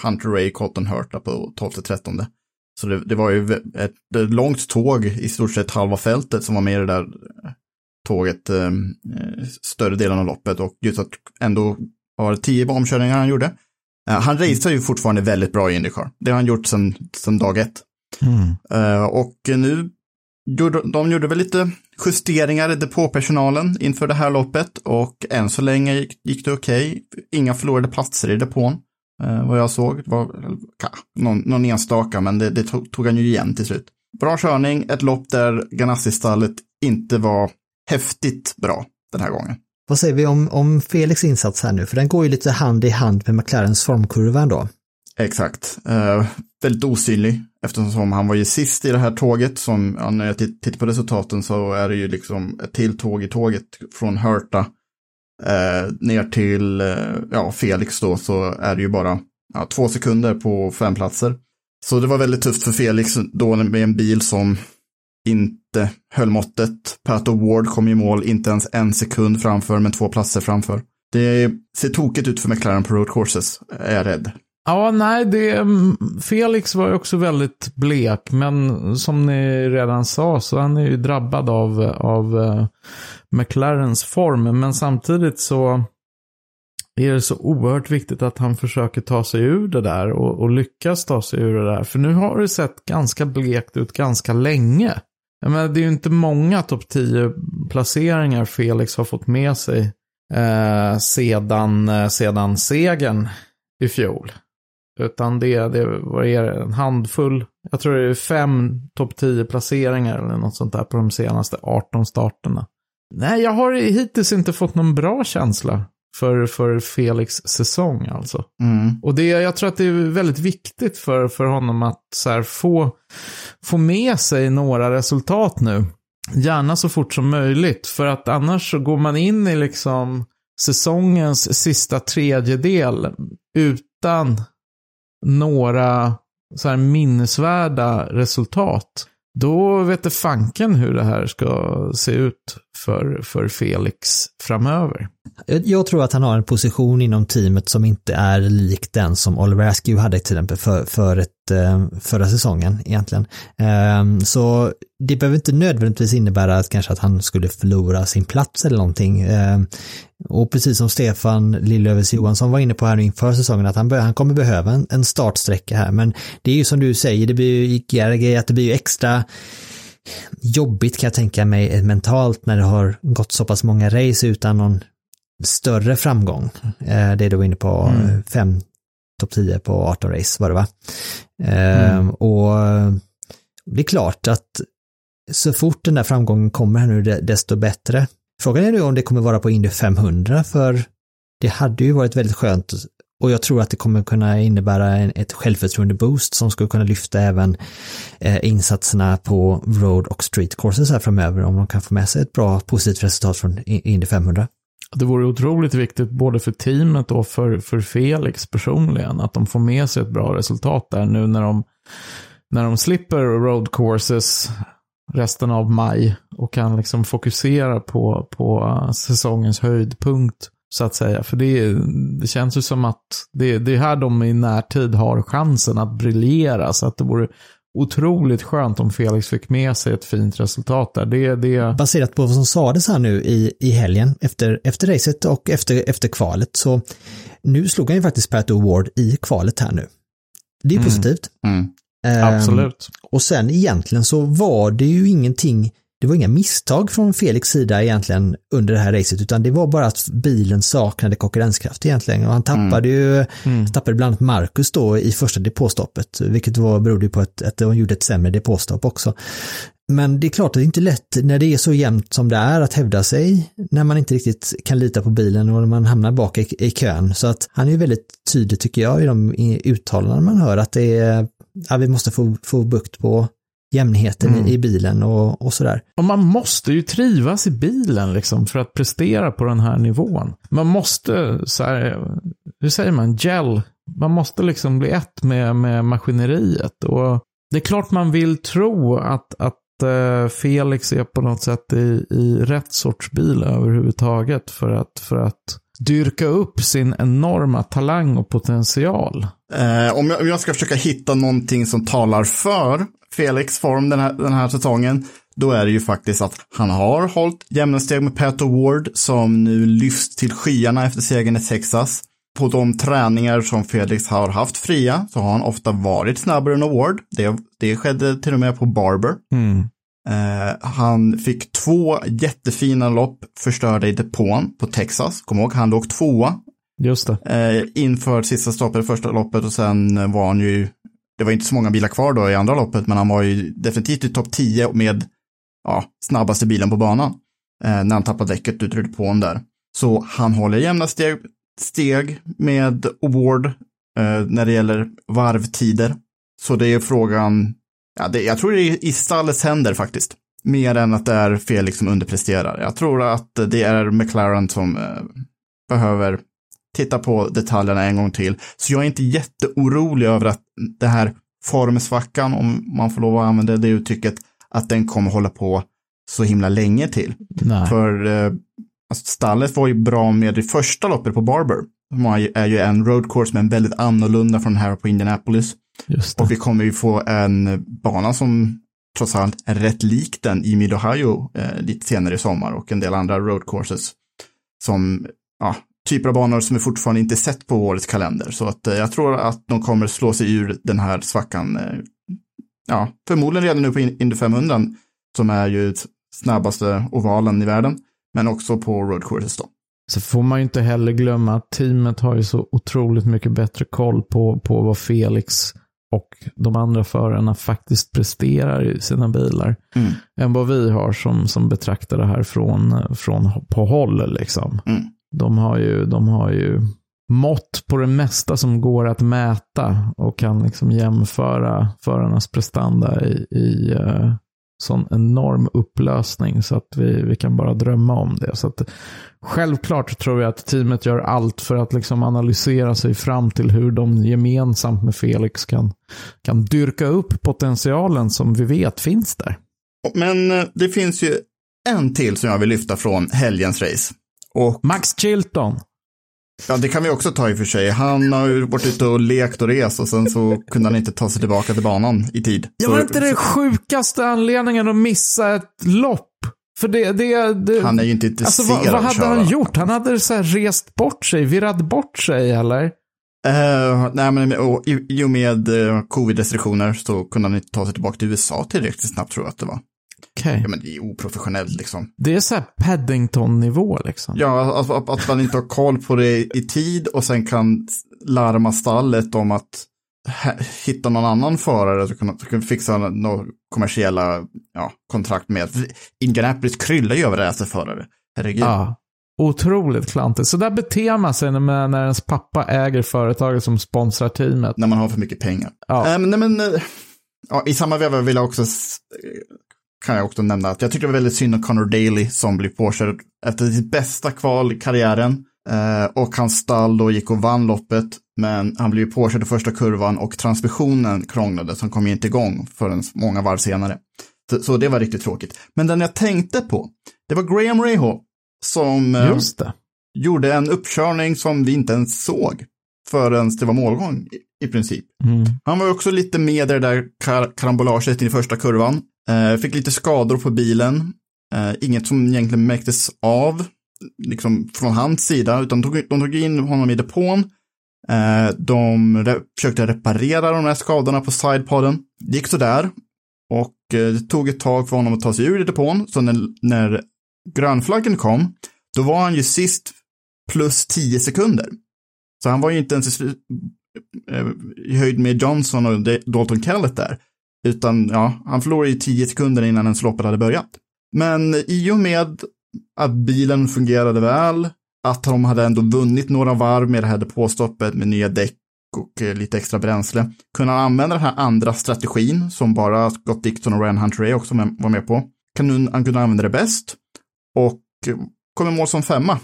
Hunter Ray, Cotton Hurta på tolfte, trettonde. Så det, det var ju ett, ett långt tåg i stort sett halva fältet som var med i det där eh, tåget eh, eh, större delen av loppet och just att ändå var det tio omkörningar han gjorde. Eh, han racear ju fortfarande väldigt bra i Indycar. Det har han gjort sedan, dag ett. Eh, och nu de gjorde väl lite justeringar i depåpersonalen inför det här loppet och än så länge gick, det okej. Inga förlorade platser i depån. Eh, vad jag såg, det var någon, någon enstaka, men det, det tog, tog han ju igen till slut. Bra körning, ett lopp där Ganassi-stallet inte var häftigt bra den här gången. Vad säger vi om, om Felix insats här nu? För den går ju lite hand i hand med McLarens formkurva ändå. Exakt. Eh, väldigt osynlig eftersom han var ju sist i det här tåget som, ja, när jag tittar på resultaten så är det ju liksom ett till tåg i tåget från Hörta eh, ner till eh, ja, Felix då så är det ju bara ja, två sekunder på fem platser. Så det var väldigt tufft för Felix då med en bil som inte höll måttet. Pat Ward kom i mål inte ens en sekund framför men två platser framför. Det ser tokigt ut för McLaren på road courses, är jag rädd. Ja, nej, det, mm, Felix var ju också väldigt blek, men som ni redan sa så han är ju drabbad av, av uh, McLarens form. Men samtidigt så är det så oerhört viktigt att han försöker ta sig ur det där och, och lyckas ta sig ur det där. För nu har det sett ganska blekt ut ganska länge. Jag menar, det är ju inte många topp 10 placeringar Felix har fått med sig eh, sedan, eh, sedan segern i fjol. Utan det, det vad är det, en handfull, jag tror det är fem topp 10 placeringar eller något sånt där på de senaste 18 starterna. Nej, jag har hittills inte fått någon bra känsla för, för Felix säsong alltså. Mm. Och det, jag tror att det är väldigt viktigt för, för honom att här, få, få med sig några resultat nu. Gärna så fort som möjligt, för att annars så går man in i liksom säsongens sista tredjedel utan några så här minnesvärda resultat. Då vet det fanken hur det här ska se ut för, för Felix framöver. Jag tror att han har en position inom teamet som inte är lik den som Oliver Askew hade till exempel för, för ett, eh, förra säsongen egentligen. Ehm, så det behöver inte nödvändigtvis innebära att kanske att han skulle förlora sin plats eller någonting. Ehm, och precis som Stefan Lillövers Johansson var inne på här nu inför säsongen att han, han kommer behöva en, en startsträcka här. Men det är ju som du säger, det blir ju, att det blir ju extra jobbigt kan jag tänka mig mentalt när det har gått så pass många race utan någon större framgång. Eh, det är då inne på mm. fem topp 10 på 18 race var det va? Mm. Och det är klart att så fort den där framgången kommer här nu desto bättre. Frågan är nu om det kommer vara på Indy 500 för det hade ju varit väldigt skönt och jag tror att det kommer kunna innebära en, ett självförtroende-boost som skulle kunna lyfta även eh, insatserna på road och street courses här framöver om de kan få med sig ett bra positivt resultat från Indy 500. Det vore otroligt viktigt både för teamet och för, för Felix personligen att de får med sig ett bra resultat där nu när de, när de slipper road courses resten av maj och kan liksom fokusera på, på eh, säsongens höjdpunkt så att säga. För det, det känns ju som att det, det är här de i närtid har chansen att briljera. Så att det vore otroligt skönt om Felix fick med sig ett fint resultat där. Det, det... Baserat på vad som sades här nu i, i helgen efter, efter racet och efter, efter kvalet så nu slog han ju faktiskt Pat Award i kvalet här nu. Det är mm. positivt. Mm. Um, Absolut. Och sen egentligen så var det ju ingenting det var inga misstag från Felix sida egentligen under det här racet utan det var bara att bilen saknade konkurrenskraft egentligen och han tappade mm. ju, mm. tappade bland annat Marcus då i första depåstoppet vilket var, berodde på att, att de gjorde ett sämre depåstopp också. Men det är klart att det inte är lätt när det är så jämnt som det är att hävda sig när man inte riktigt kan lita på bilen och när man hamnar bak i, i kön. Så att han är väldigt tydlig tycker jag i de uttalanden man hör att det är, ja, vi måste få, få bukt på jämnheten mm. i bilen och, och sådär. Och man måste ju trivas i bilen liksom för att prestera på den här nivån. Man måste, så här, hur säger man, gel. Man måste liksom bli ett med, med maskineriet. Och det är klart man vill tro att, att eh, Felix är på något sätt i, i rätt sorts bil överhuvudtaget för att, för att dyrka upp sin enorma talang och potential. Eh, om, jag, om jag ska försöka hitta någonting som talar för Felix form den här, den här säsongen, då är det ju faktiskt att han har hållit jämna steg med Pat Ward som nu lyfts till skyarna efter segern i Texas. På de träningar som Felix har haft fria så har han ofta varit snabbare än Award. Det, det skedde till och med på Barber. Mm. Eh, han fick två jättefina lopp förstörda i depån på Texas. Kom ihåg, han låg tvåa Just det. eh, inför sista stoppet, första loppet och sen var han ju, det var inte så många bilar kvar då i andra loppet, men han var ju definitivt i topp 10 med ja, snabbaste bilen på banan eh, när han tappade däcket ut ur depån där. Så han håller jämna steg, steg med Award eh, när det gäller varvtider. Så det är frågan, ja, det, jag tror det är i stallets händer faktiskt. Mer än att det är Felix som underpresterar. Jag tror att det är McLaren som eh, behöver titta på detaljerna en gång till. Så jag är inte jätteorolig över att det här formsvackan, om man får lov att använda det uttrycket, att den kommer hålla på så himla länge till. Nej. För eh, alltså, stallet var ju bra med det första loppet på Barber. Som är ju en road course men väldigt annorlunda från här på Indianapolis. Och vi kommer ju få en bana som trots allt är rätt lik den i Mid-Ohio eh, lite senare i sommar och en del andra road courses som, ja, typer av banor som vi fortfarande inte sett på årets kalender. Så att eh, jag tror att de kommer slå sig ur den här svackan, eh, ja, förmodligen redan nu på In- Indy 500 som är ju snabbaste ovalen i världen, men också på road courses då. Så får man ju inte heller glömma att teamet har ju så otroligt mycket bättre koll på, på vad Felix och de andra förarna faktiskt presterar i sina bilar. Mm. Än vad vi har som, som betraktar det här från, från på håll. Liksom. Mm. De, har ju, de har ju mått på det mesta som går att mäta och kan liksom jämföra förarnas prestanda i, i uh, sån enorm upplösning så att vi, vi kan bara drömma om det. Så att, självklart tror jag att teamet gör allt för att liksom analysera sig fram till hur de gemensamt med Felix kan, kan dyrka upp potentialen som vi vet finns där. Men eh, det finns ju en till som jag vill lyfta från helgens race. Och Max Chilton. Ja, det kan vi också ta i och för sig. Han har ju varit ute och lekt och rest och sen så kunde han inte ta sig tillbaka till banan i tid. Så- var inte det sjukaste anledningen att missa ett lopp. För det, det, det Han är ju inte Alltså intresserad vad, vad av att hade han gjort? Han hade så här rest bort sig, virrat bort sig eller? Eh, nej, men och, i och med uh, covid-restriktioner så kunde han inte ta sig tillbaka till USA tillräckligt snabbt tror jag att det var. Okej. Ja, men det är oprofessionellt liksom. Det är så här Paddington-nivå liksom. Ja, alltså, att, att man inte har koll på det i tid och sen kan larma stallet om att hitta någon annan förare som kan, fixa några kommersiella ja, kontrakt med. Indianapolis kryllar ju över racerförare. Herregud. Ja. Otroligt klantigt. Så där beter man sig när, när ens pappa äger företaget som sponsrar teamet. När man har för mycket pengar. Ja. Men, nej, men, eh, ja, I samma veva vill jag också, kan jag också nämna att jag tycker det var väldigt synd om Connor Daly som blev påkörd efter sitt bästa kval i karriären. Eh, och hans stall då gick och vann loppet, men han blev påkörd i första kurvan och transmissionen krånglade, han kom inte igång förrän många varv senare. Så, så det var riktigt tråkigt. Men den jag tänkte på, det var Graham Rahal som eh, gjorde en uppkörning som vi inte ens såg förrän det var målgång i, i princip. Mm. Han var också lite med i det där kar karambolaget i första kurvan. Eh, fick lite skador på bilen. Eh, inget som egentligen märktes av liksom från hans sida, utan tog, de tog in honom i depån. Eh, de re försökte reparera de här skadorna på sidepodden. Det gick sådär. Och eh, det tog ett tag för honom att ta sig ur depån. Så när, när grönflaggen kom, då var han ju sist plus 10 sekunder. Så han var ju inte ens i, eh, i höjd med Johnson och Dalton Kellett där. Utan ja, han förlorade ju 10 sekunder innan ens loppet hade börjat. Men i och med att bilen fungerade väl, att de hade ändå vunnit några varv med det här depåstoppet med nya däck och eh, lite extra bränsle, kunde han använda den här andra strategin som bara Scott Dixon och Ryan Hunter också med, var med på. Kan nu, han kunde använda det bäst och kommer kom i mål som femma.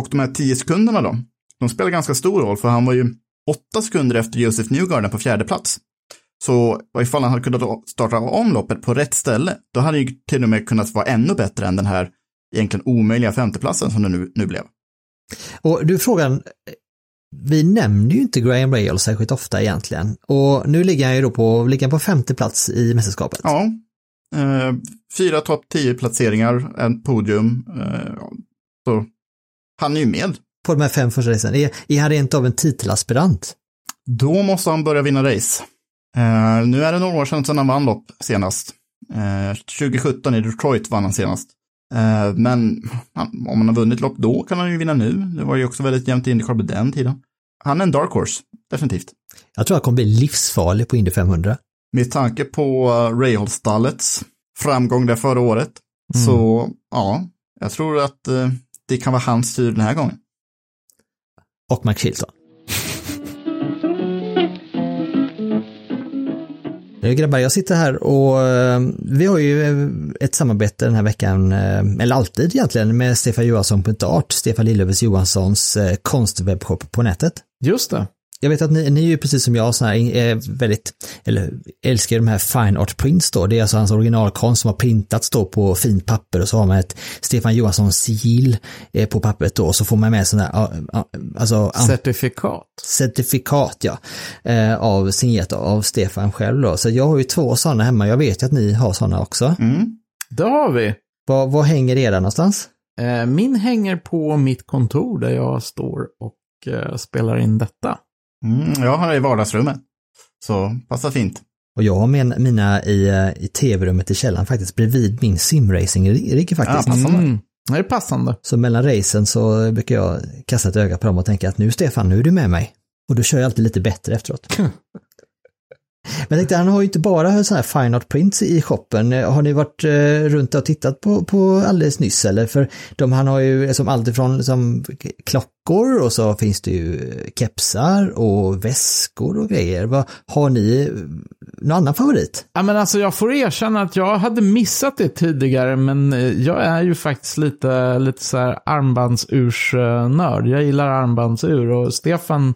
Och de här 10 sekunderna då, de spelar ganska stor roll för han var ju åtta sekunder efter Joseph Newgarden på fjärde plats. Så ifall han hade kunnat starta om loppet på rätt ställe, då hade han ju till och med kunnat vara ännu bättre än den här egentligen omöjliga femteplatsen som det nu, nu blev. Och du frågan, vi nämner ju inte Graham Rahal särskilt ofta egentligen. Och nu ligger han ju då på, ligger på femte plats i mästerskapet. Ja, Eh, fyra topp 10 placeringar, en podium. Eh, så han är ju med. På de här fem första racen. Är, är han rent av en titelaspirant? Då måste han börja vinna race. Eh, nu är det några år sedan, sedan han vann lopp senast. Eh, 2017 i Detroit vann han senast. Eh, men han, om han har vunnit lopp då kan han ju vinna nu. Det var ju också väldigt jämnt i Indycar på den tiden. Han är en dark horse, definitivt. Jag tror han kommer bli livsfarlig på Indy 500. Med tanke på uh, Rahal-stallets framgång där förra året. Så ja, jag tror att det kan vara hans tur den här gången. Och Mike Chilton. Eh, grabbar, jag sitter här och eh, vi har ju eh, ett samarbete den här veckan, eller alltid egentligen, med Stefan Johansson.art, Stefan Lillövers Johanssons konstwebbshop på nätet. Just det. Jag vet att ni, ni är ju precis som jag så här, är väldigt, eller älskar de här fine art prints då. Det är alltså hans originalkonst som har printats då på fint papper och så har man ett Stefan Johansson sigill eh, på pappret då och så får man med sådana här, alltså Certifikat. certifikat ja, eh, av signerat av Stefan själv då. Så jag har ju två sådana hemma, jag vet ju att ni har sådana också. Mm. Det har vi. Var, var hänger era någonstans? Eh, Min hänger på mitt kontor där jag står och spelar in detta. Mm, jag har det i vardagsrummet. Så passar fint. Och jag har min, mina i, eh, i tv-rummet i källaren faktiskt bredvid min simracing-rigg faktiskt. Ja, passande. Mm. Det är passande. Så mellan racen så brukar jag kasta ett öga på dem och tänka att nu Stefan, nu är du med mig. Och då kör jag alltid lite bättre efteråt. Men tänkte, han har ju inte bara sådana här fine art prints i shoppen. Eh, har ni varit eh, runt och tittat på, på alldeles nyss eller? För de, han har ju som alltifrån liksom, klockor och så finns det ju eh, kepsar och väskor och grejer. Vad, har ni någon annan favorit? Ja, men alltså, jag får erkänna att jag hade missat det tidigare, men jag är ju faktiskt lite, lite så här armbandsursnörd. Jag gillar armbandsur och Stefan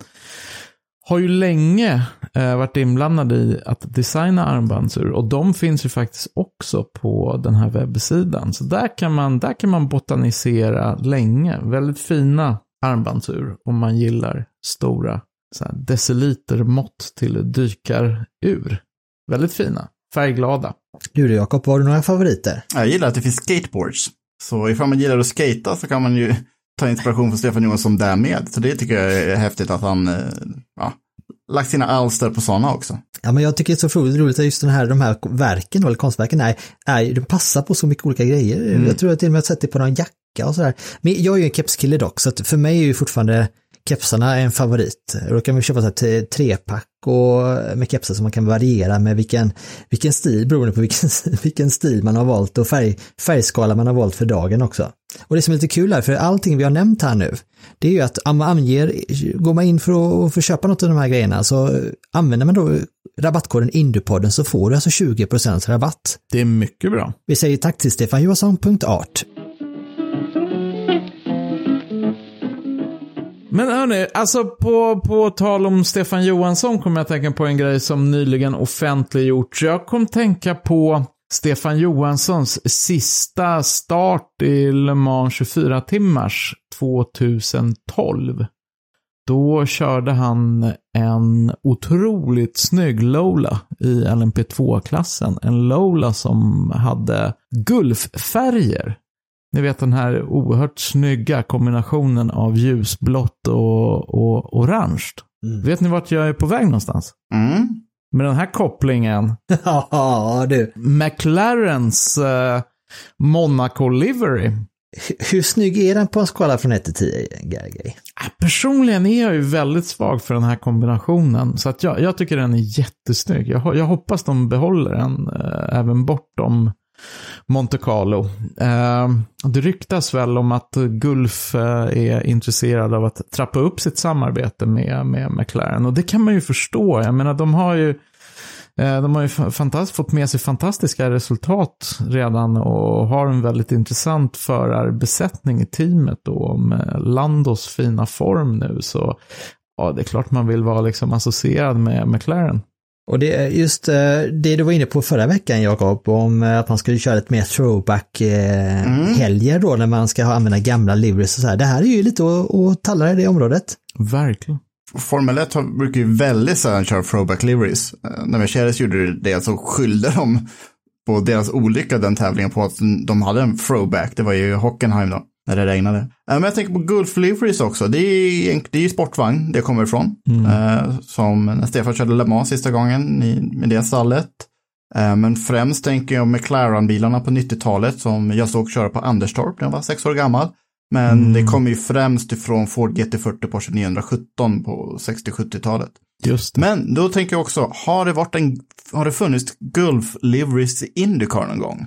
har ju länge eh, varit inblandad i att designa armbandsur och de finns ju faktiskt också på den här webbsidan. Så där kan man, där kan man botanisera länge. Väldigt fina armbandsur om man gillar stora så här, decilitermått till dykarur. Väldigt fina, färgglada. Du då Jakob, har du några favoriter? Jag gillar att det finns skateboards. Så ifall man gillar att skata så kan man ju ta inspiration från Stefan Johansson där med. Så det tycker jag är häftigt att han eh, ja, lagt sina alster på sådana också. Ja, men jag tycker det är så roligt, att just den här, de här verken, eller konstverken, är, är, de passar på så mycket olika grejer. Jag tror att till och med har sett det på någon jacka och sådär. Men jag är ju en kepskille dock, så att för mig är ju fortfarande kepsarna en favorit. Då kan vi köpa så här trepack och med kepsar som man kan variera med vilken, vilken stil, beroende på vilken, vilken stil man har valt och färg, färgskala man har valt för dagen också. Och det som är lite kul här, för allting vi har nämnt här nu, det är ju att man anger, går man in för att, för att köpa något av de här grejerna så använder man då rabattkoden Indupodden så får du alltså 20% rabatt. Det är mycket bra. Vi säger tack till Stefan Men hörni, alltså på, på tal om Stefan Johansson kom jag att tänka på en grej som nyligen offentliggjorts. Jag kom tänka på Stefan Johanssons sista start i Le Mans 24 timmars 2012. Då körde han en otroligt snygg Lola i LMP2-klassen. En Lola som hade gulffärger. Ni vet den här oerhört snygga kombinationen av ljusblått och, och orange. Vet ni vart jag är på väg någonstans? Mm. Med den här kopplingen. Ja, du. McLarens eh, Monaco Livery. Hur- snygg är den på en skala från 1 till 10, Gergej? Ah, Personligen är jag ju väldigt svag för den här kombinationen. Så att jag, jag tycker den är jättesnygg. Jag, jag hoppas de behåller den eh, även bortom Monte Carlo. Eh, det ryktas väl om att Gulf eh, är intresserad av att trappa upp sitt samarbete med, med McLaren. Och det kan man ju förstå. Jag menar, de har ju Eh, De har ju fantast- fått med sig fantastiska resultat redan och har en väldigt intressant förarbesättning i teamet då med Landos fina form nu. Så ja, det är klart man vill vara liksom associerad med McLaren. Och det är just eh, det du var inne på förra veckan Jakob, om eh, att man skulle köra lite mer throwback-helger då när man ska använda gamla liveries och så här. Det här är ju lite att, talla i det området. Verkligen. Formel 1 har- brukar ju väldigt sällan köra throwback liveries. Eh, När Mercedes gjorde det så skyllde de på deras olycka den tävlingen på att de hade en throwback. Det var ju Hockenheim då, när det regnade. Eh, Men jag tänker på Gulf Liveries också. Det är, det är sportvagn det kommer ifrån. Eh, Som när Stefan körde Le Mans sista gången i, med det stallet. Eh, Men främst tänker jag McLaren-bilarna på 90-talet som jag såg köra på Anderstorp när jag var sex år gammal. Men det kommer ju främst ifrån Ford GT40 Porsche 917 på 60-70-talet. Just det. Men då tänker jag också, har det, varit en, har det funnits Gulf Liveries i Indycar någon gång?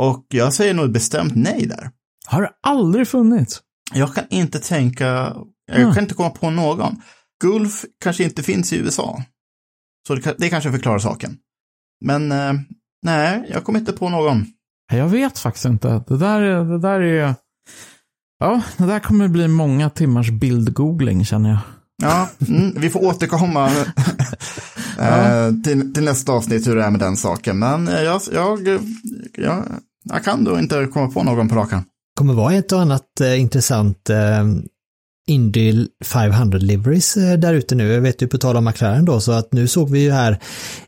Och jag säger nog bestämt nej där. Har det aldrig funnits? Jag kan inte tänka, jag Mm. kan inte komma på någon. Gulf kanske inte finns i USA. Så det, det kanske förklarar saken. Men eh, nej, jag kommer inte på någon. Jag vet faktiskt inte. Det där, är- det där är... Ja, det där kommer bli många timmars bildgoogling känner jag. Ja, mm, vi får återkomma eh, till, till nästa avsnitt hur det är med den saken. Men eh, jag, jag, jag, jag kan då inte komma på någon på rakan kommer vara ett och annat eh, intressant eh, Indy 500 liveries eh, där ute nu. Jag vet ju på tal om McLaren då, så att nu såg vi ju här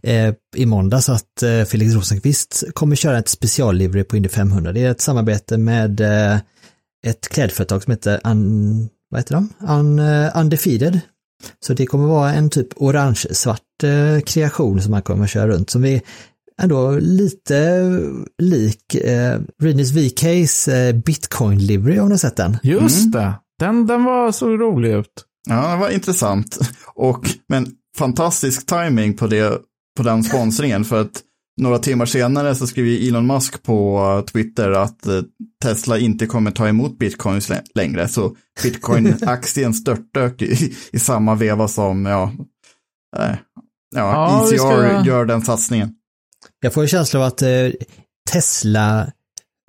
eh, i måndags att eh, Felix Rosenqvist kommer köra ett speciallivery på Indy 500. Det är ett samarbete med eh, ett klädföretag som heter Un, vad heter de? Un, eh, Undefeated. Så det kommer vara en typ orange-svart eh, kreation som man kommer köra runt som vi ändå lite lik eh, Rinus VKs eh, Bitcoin livery om ni har sett den. Just det. Den, den var så rolig ut. Ja, det var intressant. Och, men fantastisk timing på, det, på den sponsringen. För att några timmar senare så skriver Elon Musk på Twitter att eh, Tesla inte kommer ta emot bitcoins lä- längre. Så bitcoin-aktien störtdök i, i samma veva som, ja, eh, ja, Ja, ECR ska- gör den satsningen. Jag får en känsla av att eh, Tesla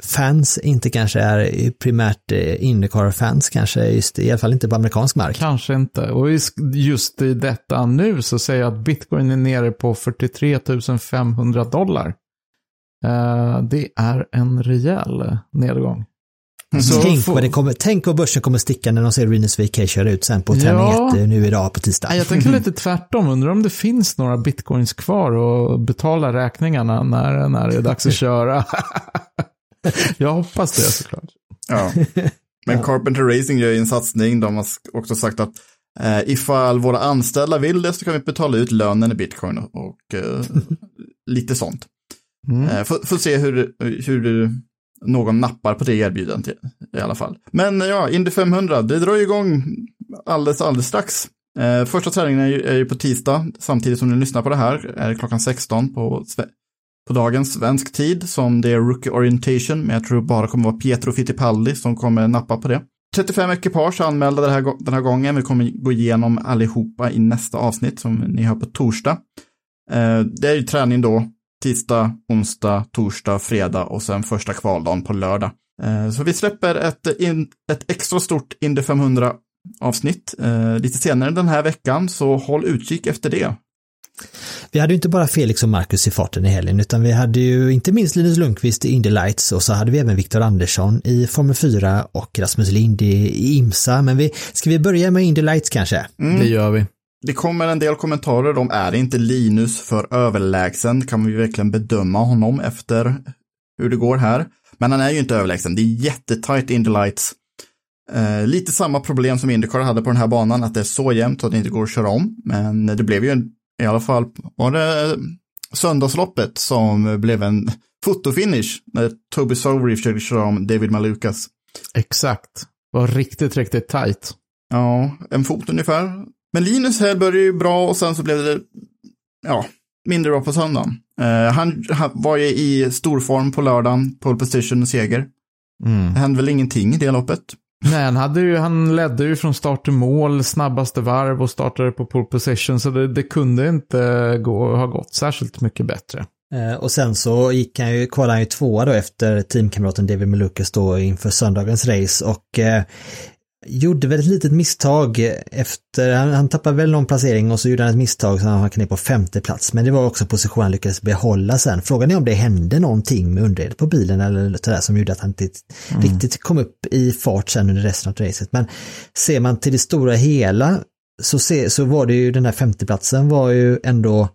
fans inte kanske är primärt eh, Indycar-fans kanske, just, i alla fall inte på amerikansk mark. Kanske inte. Och just- i detta nu så säger jag att bitcoin är nere på 43 500 dollar. Eh, det är en rejäl nedgång. Så tänk, får- vad det kommer, tänk vad börsen kommer sticka när de ser Rinus VK köra ut sen på Ja. träning 1 nu idag på tisdag. Jag tänker lite tvärtom. Undrar om det finns några bitcoins kvar och betala räkningarna när, när det är dags att köra. jag hoppas det såklart. Ja. Men Carpenter Racing gör ju en satsning. De har också sagt att eh, ifall våra anställda vill det så kan vi betala ut lönen i bitcoin och, och eh, lite sånt. Mm. Eh, får, får se hur, hur någon nappar på det erbjudandet i, alla fall. Men ja, Indy 500, det drar ju igång alldeles, alldeles strax. Eh, första träningen är ju, är ju på tisdag, samtidigt som ni lyssnar på det här, är det klockan 16 på, på dagens svensk tid, som det är Rookie Orientation, men jag tror bara kommer vara Pietro Fittipaldi som kommer nappa på det. 35 ekipage anmälda den här, den här gången, vi kommer gå igenom allihopa i nästa avsnitt som ni hör på torsdag. Eh, det är ju träning då, tisdag, onsdag, torsdag, fredag och sen första kvaldagen på lördag. Eh, Så vi släpper ett, in, ett extra stort Indy 500 avsnitt eh, lite senare den här veckan, så håll utkik efter det. Vi hade ju inte bara Felix och Marcus i farten i helgen, utan vi hade ju inte minst Linus Lundqvist i Indy Lights och så hade vi även Viktor Andersson i Formel 4 och Rasmus Lind i, i IMSA. Men vi, ska vi börja med Indy Lights kanske? Det gör vi. Det kommer en del kommentarer om är inte Linus för överlägsen? Kan vi verkligen bedöma honom efter hur det går här? Men han är ju inte överlägsen. Det är jättetajt Indy Lights. Eh, lite samma problem som Indycar hade på den här banan, att det är så jämnt att det inte går att köra om. Men det blev ju en, i alla fall, var det söndagsloppet som blev en fotofinish när Toby Sowery försökte köra om David Malukas. Exakt. Var riktigt, riktigt tajt. Ja, en fot ungefär. Men Linus här började ju bra och sen så blev det, ja, mindre bra på söndagen. Eh, han, han var ju i stor form på lördagen, pole position och seger. Det hände väl ingenting i det loppet. Nej, han, hade ju, han ledde ju från start till mål, snabbaste varv och startade på pole position. Så det, det kunde inte gå, ha gått särskilt mycket bättre. Eh, Och sen så gick han ju, kvalade han ju tvåa då efter teamkamraten David Malukas då inför söndagens race och eh, gjorde väl ett litet misstag efter, han, han tappade väl någon placering och så gjorde han ett misstag så han hamnade ner på femte plats. Men det var också position han lyckades behålla sen. Frågan är om det hände någonting med underredet på bilen eller sådär som gjorde att han inte riktigt kom upp i fart sen under resten av racet. Men ser man till det stora hela så, se, så var det ju den här femteplatsen var ju ändå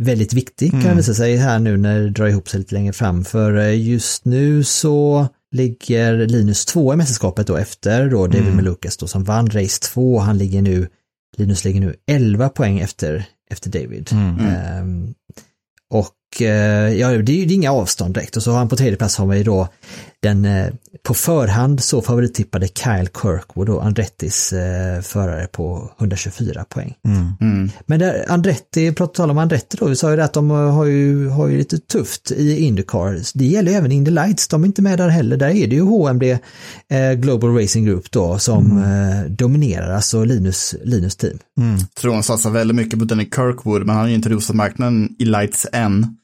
väldigt viktig kan Mm. visa sig här nu när det drar ihop sig lite längre fram. För eh, just nu så ligger Linus två i mästerskapet då efter då David Mm. Då som vann race 2. Han ligger nu, Linus ligger nu 11 poäng efter, efter David. Mm. Ehm, och ja, det är ju inga avstånd direkt och så har han på tredje plats har vi ju då den eh, på förhand så favorittippade Kyle Kirkwood och Andrettis eh, förare på 124 poäng. Mm. Mm. Men där Andretti, på tal om Andretti då, vi sa ju det att de har ju, har ju lite tufft i Indycar. Det gäller ju även Indy Lights, de är inte med där heller. Där är det ju HMD eh, Global Racing Group då som eh, dominerar, alltså Linus, Linus team. Mm. tror de satsar väldigt mycket på Danny Kirkwood, men han har ju inte rosat marknaden i lights än.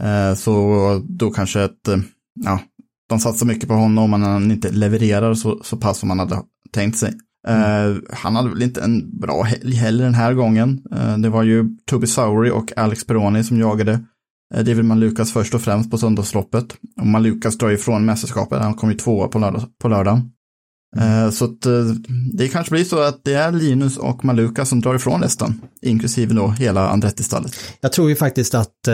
Eh, Så då kanske ett, eh, ja, de satsar mycket på honom, men han inte levererar så, så pass som man hade tänkt sig. Eh, han hade väl inte en bra helg heller den här gången. Det var ju Toby Sowery och Alex Peroni som jagade David Malukas först och främst på söndagsloppet. Och Malukas drar ifrån mästerskapet, han kom ju tvåa på, lördag, på lördagen. Eh, Så att det kanske blir så att det är Linus och Maluka som drar ifrån resten, inklusive då hela Andretti-stallet. Jag tror ju faktiskt att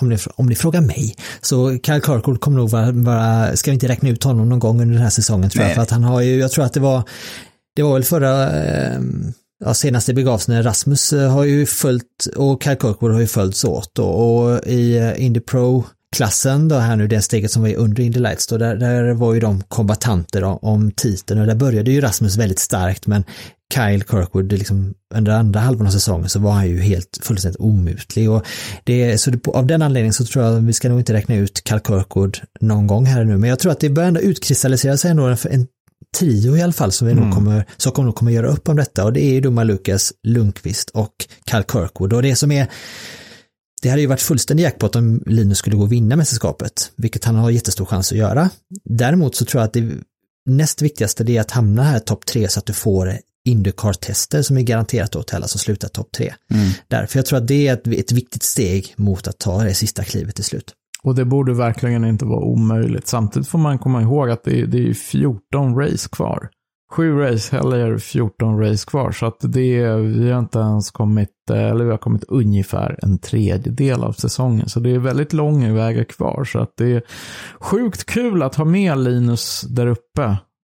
om ni, om ni frågar mig, så Kyle Kirkwood kommer nog vara, vara, ska vi inte räkna ut honom någon gång under den här säsongen tror jag, Nej. för att han har ju, jag tror att det var, det var väl förra, eh, ja, senast det begav sig när Rasmus eh, har ju följt, och Kyle Kirkwood har ju följts åt då, och i eh, Indy Pro klassen då här nu, det steget som var under Indy Lights då, där, där var ju de kombatanter om, om titeln. Och där började ju Rasmus väldigt starkt men Kyle Kirkwood, liksom, under andra halvan av säsongen så var han ju helt fullständigt omutlig. Och det, så det, av den anledningen så tror jag vi ska nog inte räkna ut Kyle Kirkwood någon gång här nu, men jag tror att det börjar ändå utkristallisera sig ändå en, en trio i alla fall som vi nog kommer, som kommer, kommer göra upp om detta. Och det är ju då Lukas Lundqvist och Kyle Kirkwood. Och det som är det hade ju varit fullständig jackpot om Linus skulle gå och vinna mästerskapet, vilket han har jättestor chans att göra. Däremot så tror jag att det näst viktigaste är att hamna här topp tre så att du får Indycar-tester som är garanterat då till alla som slutar topp tre. Därför jag tror att det är ett, ett viktigt steg mot att ta det sista klivet till slut. Och det borde verkligen inte vara omöjligt. Samtidigt får man komma ihåg att det är, det är 14 race kvar. Sju race eller 14 race kvar. Så att det vi har inte ens kommit, eh, eller vi har kommit ungefär en tredjedel av säsongen. Så det är väldigt lång väg kvar. Så att det är sjukt kul att ha med Linus där uppe.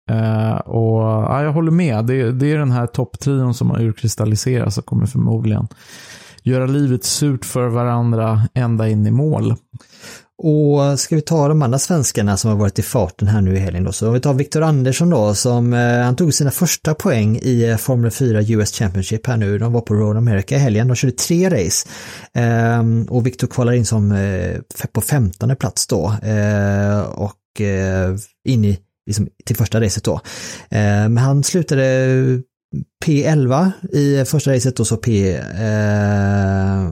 Eh, och ja, jag håller med. Det, det är den här topptrion som har urkristalliserats och kommer förmodligen göra livet surt för varandra ända in i mål. Och ska vi ta de andra svenskarna som har varit i farten här nu i helgen då, så om vi tar Viktor Andersson då som, eh, han tog sina första poäng i eh, Formel 4 US Championship här nu, de var på Road America i helgen, de körde tre race. eh, och Viktor kvalar in som eh, på 15 plats då eh, och eh, in i, liksom, till första racet då. Eh, men han slutade eh, P11 i eh, första racet och så P eh,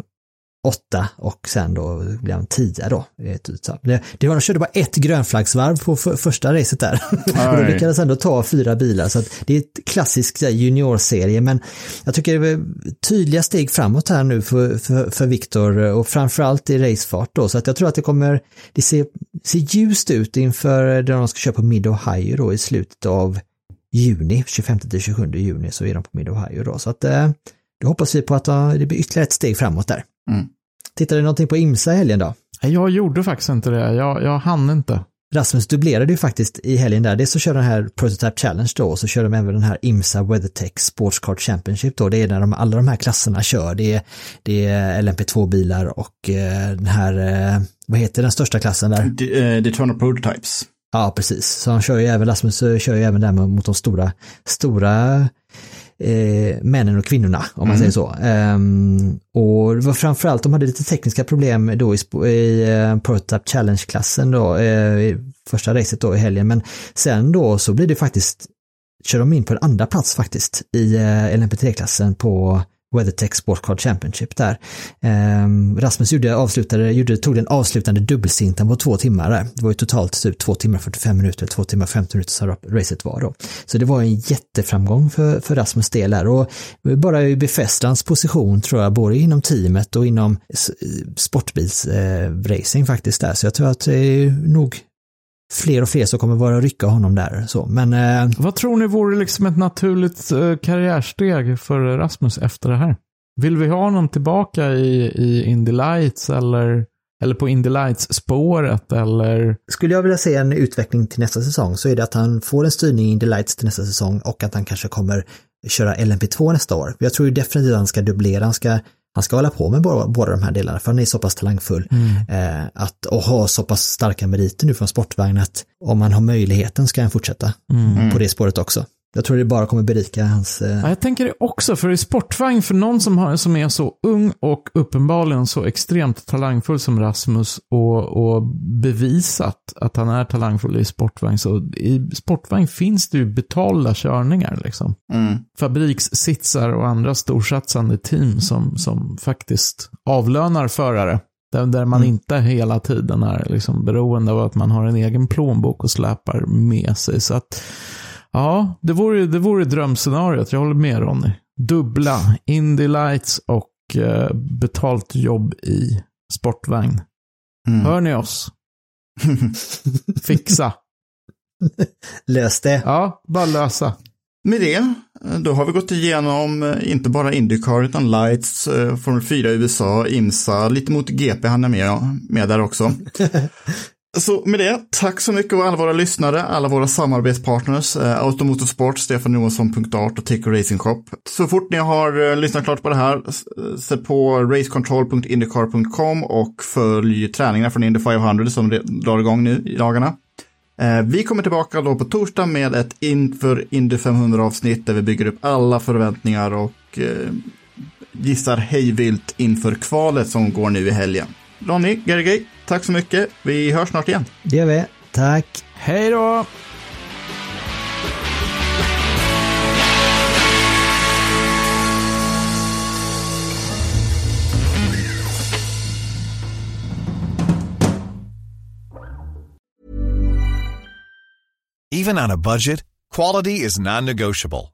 8 och sen då blev han 10 då. Det, det var, de körde bara ett grönflaggsvarv på för, första racet där. och de Oj. lyckades ändå ta fyra bilar så att det är ett klassisk så här, juniorserie men jag tycker det är tydliga steg framåt här nu för, för, för Viktor och framförallt i racefart då så att jag tror att det kommer, det ser, ser ljust ut inför där de ska köra på Mid Ohio då i slutet av juni, 25-27 juni så är de på Mid Ohio då så att eh, då hoppas vi på att eh, det blir ytterligare ett steg framåt där. Mm. Tittade du någonting på IMSA i helgen då? Jag gjorde faktiskt inte det. Jag, jag hann inte. Rasmus dubblerade ju faktiskt i helgen där. Dels så kör den här Prototype Challenge då och så kör de även den här IMSA WeatherTech Sports Car Championship då. Det är när de, alla de här klasserna kör. Det är, det är LMP2-bilar och eh, den här, eh, vad heter den största klassen där? D- eh, Daytona Prototypes. Ja, precis. Så han kör ju även, Rasmus kör ju även där mot de stora, stora eh, männen och kvinnorna, om man säger så. Ehm, och det var framförallt, de hade lite tekniska problem då i, i eh, Prototype Challenge-klassen då, eh, i första racet då i helgen, men sen då så blir det faktiskt, kör de in på en andra plats faktiskt i eh, LMP3-klassen på WeatherTech Sportcard Championship där. Ehm, Rasmus gjorde, avslutade, gjorde, tog den avslutande dubbelsinten på två timmar där. Det var ju totalt typ två timmar 45 minuter, två timmar 15 minuter som racet var då. Så det var en jätteframgång för, för Rasmus del där och bara befästa hans position tror jag både inom teamet och inom sportbilsracing sportbilsracing faktiskt där. Så jag tror att det är nog fler och fler som kommer vara rycka honom där. Så. Men eh, Vad tror ni vore liksom ett naturligt eh, karriärsteg för Rasmus efter det här? Vill vi ha honom tillbaka i, i Indy Lights eller, eller på Indy Lights-spåret eller? Skulle jag vilja se en utveckling till nästa säsong så är det att han får en styrning i Indy Lights till nästa säsong och att han kanske kommer köra LMP2 nästa år. Jag tror ju definitivt att han ska dubblera, han ska, han ska hålla på med båda, båda de här delarna för han är så pass talangfull. Eh, att, och ha så pass starka meriter nu från sportvagn att om han har möjligheten ska han fortsätta på det spåret också. Jag tror det bara kommer berika hans... Eh, Ja, jag tänker det också, för i sportvagn, för någon som, har, som är så ung och uppenbarligen så extremt talangfull som Rasmus och, och bevisat att han är talangfull i sportvagn, så i sportvagn finns det ju betalda körningar liksom. Mm. Fabrikssitsar och andra storsatsande team som, som faktiskt avlönar förare. Där, där man inte hela tiden är liksom beroende av att man har en egen plånbok och släpar med sig. Så att, ja, det vore, det vore drömscenariot. Jag håller med Ronny. Dubbla Indy Lights och eh, betalt jobb i sportvagn. Mm. Hör ni oss? Fixa. lös det. Ja, bara lösa. Med det, då har vi gått igenom eh, inte bara Indycar utan Lights, eh, Formel 4 i USA, IMSA, lite mot GP han är med, med där också. Så med det, tack så mycket alla våra lyssnare, alla våra samarbetspartners, eh, Automotorsport, Stefan Johansson.art och Tico Racing Shop. Så fort ni har eh, lyssnat klart på det här, se eh, sätt på racecontrol.indycar.com och följ träningarna från Indy 500 som drar igång nu i dagarna. Eh, Vi kommer tillbaka då på torsdag med ett inför Indy 500 avsnitt där vi bygger upp alla förväntningar och eh, gissar hejvilt inför kvalet som går nu i helgen. Ronny, Gergej, tack så mycket. Vi hörs snart igen. Det gör vi. Tack. Hej då! Even on a budget, quality is non-negotiable.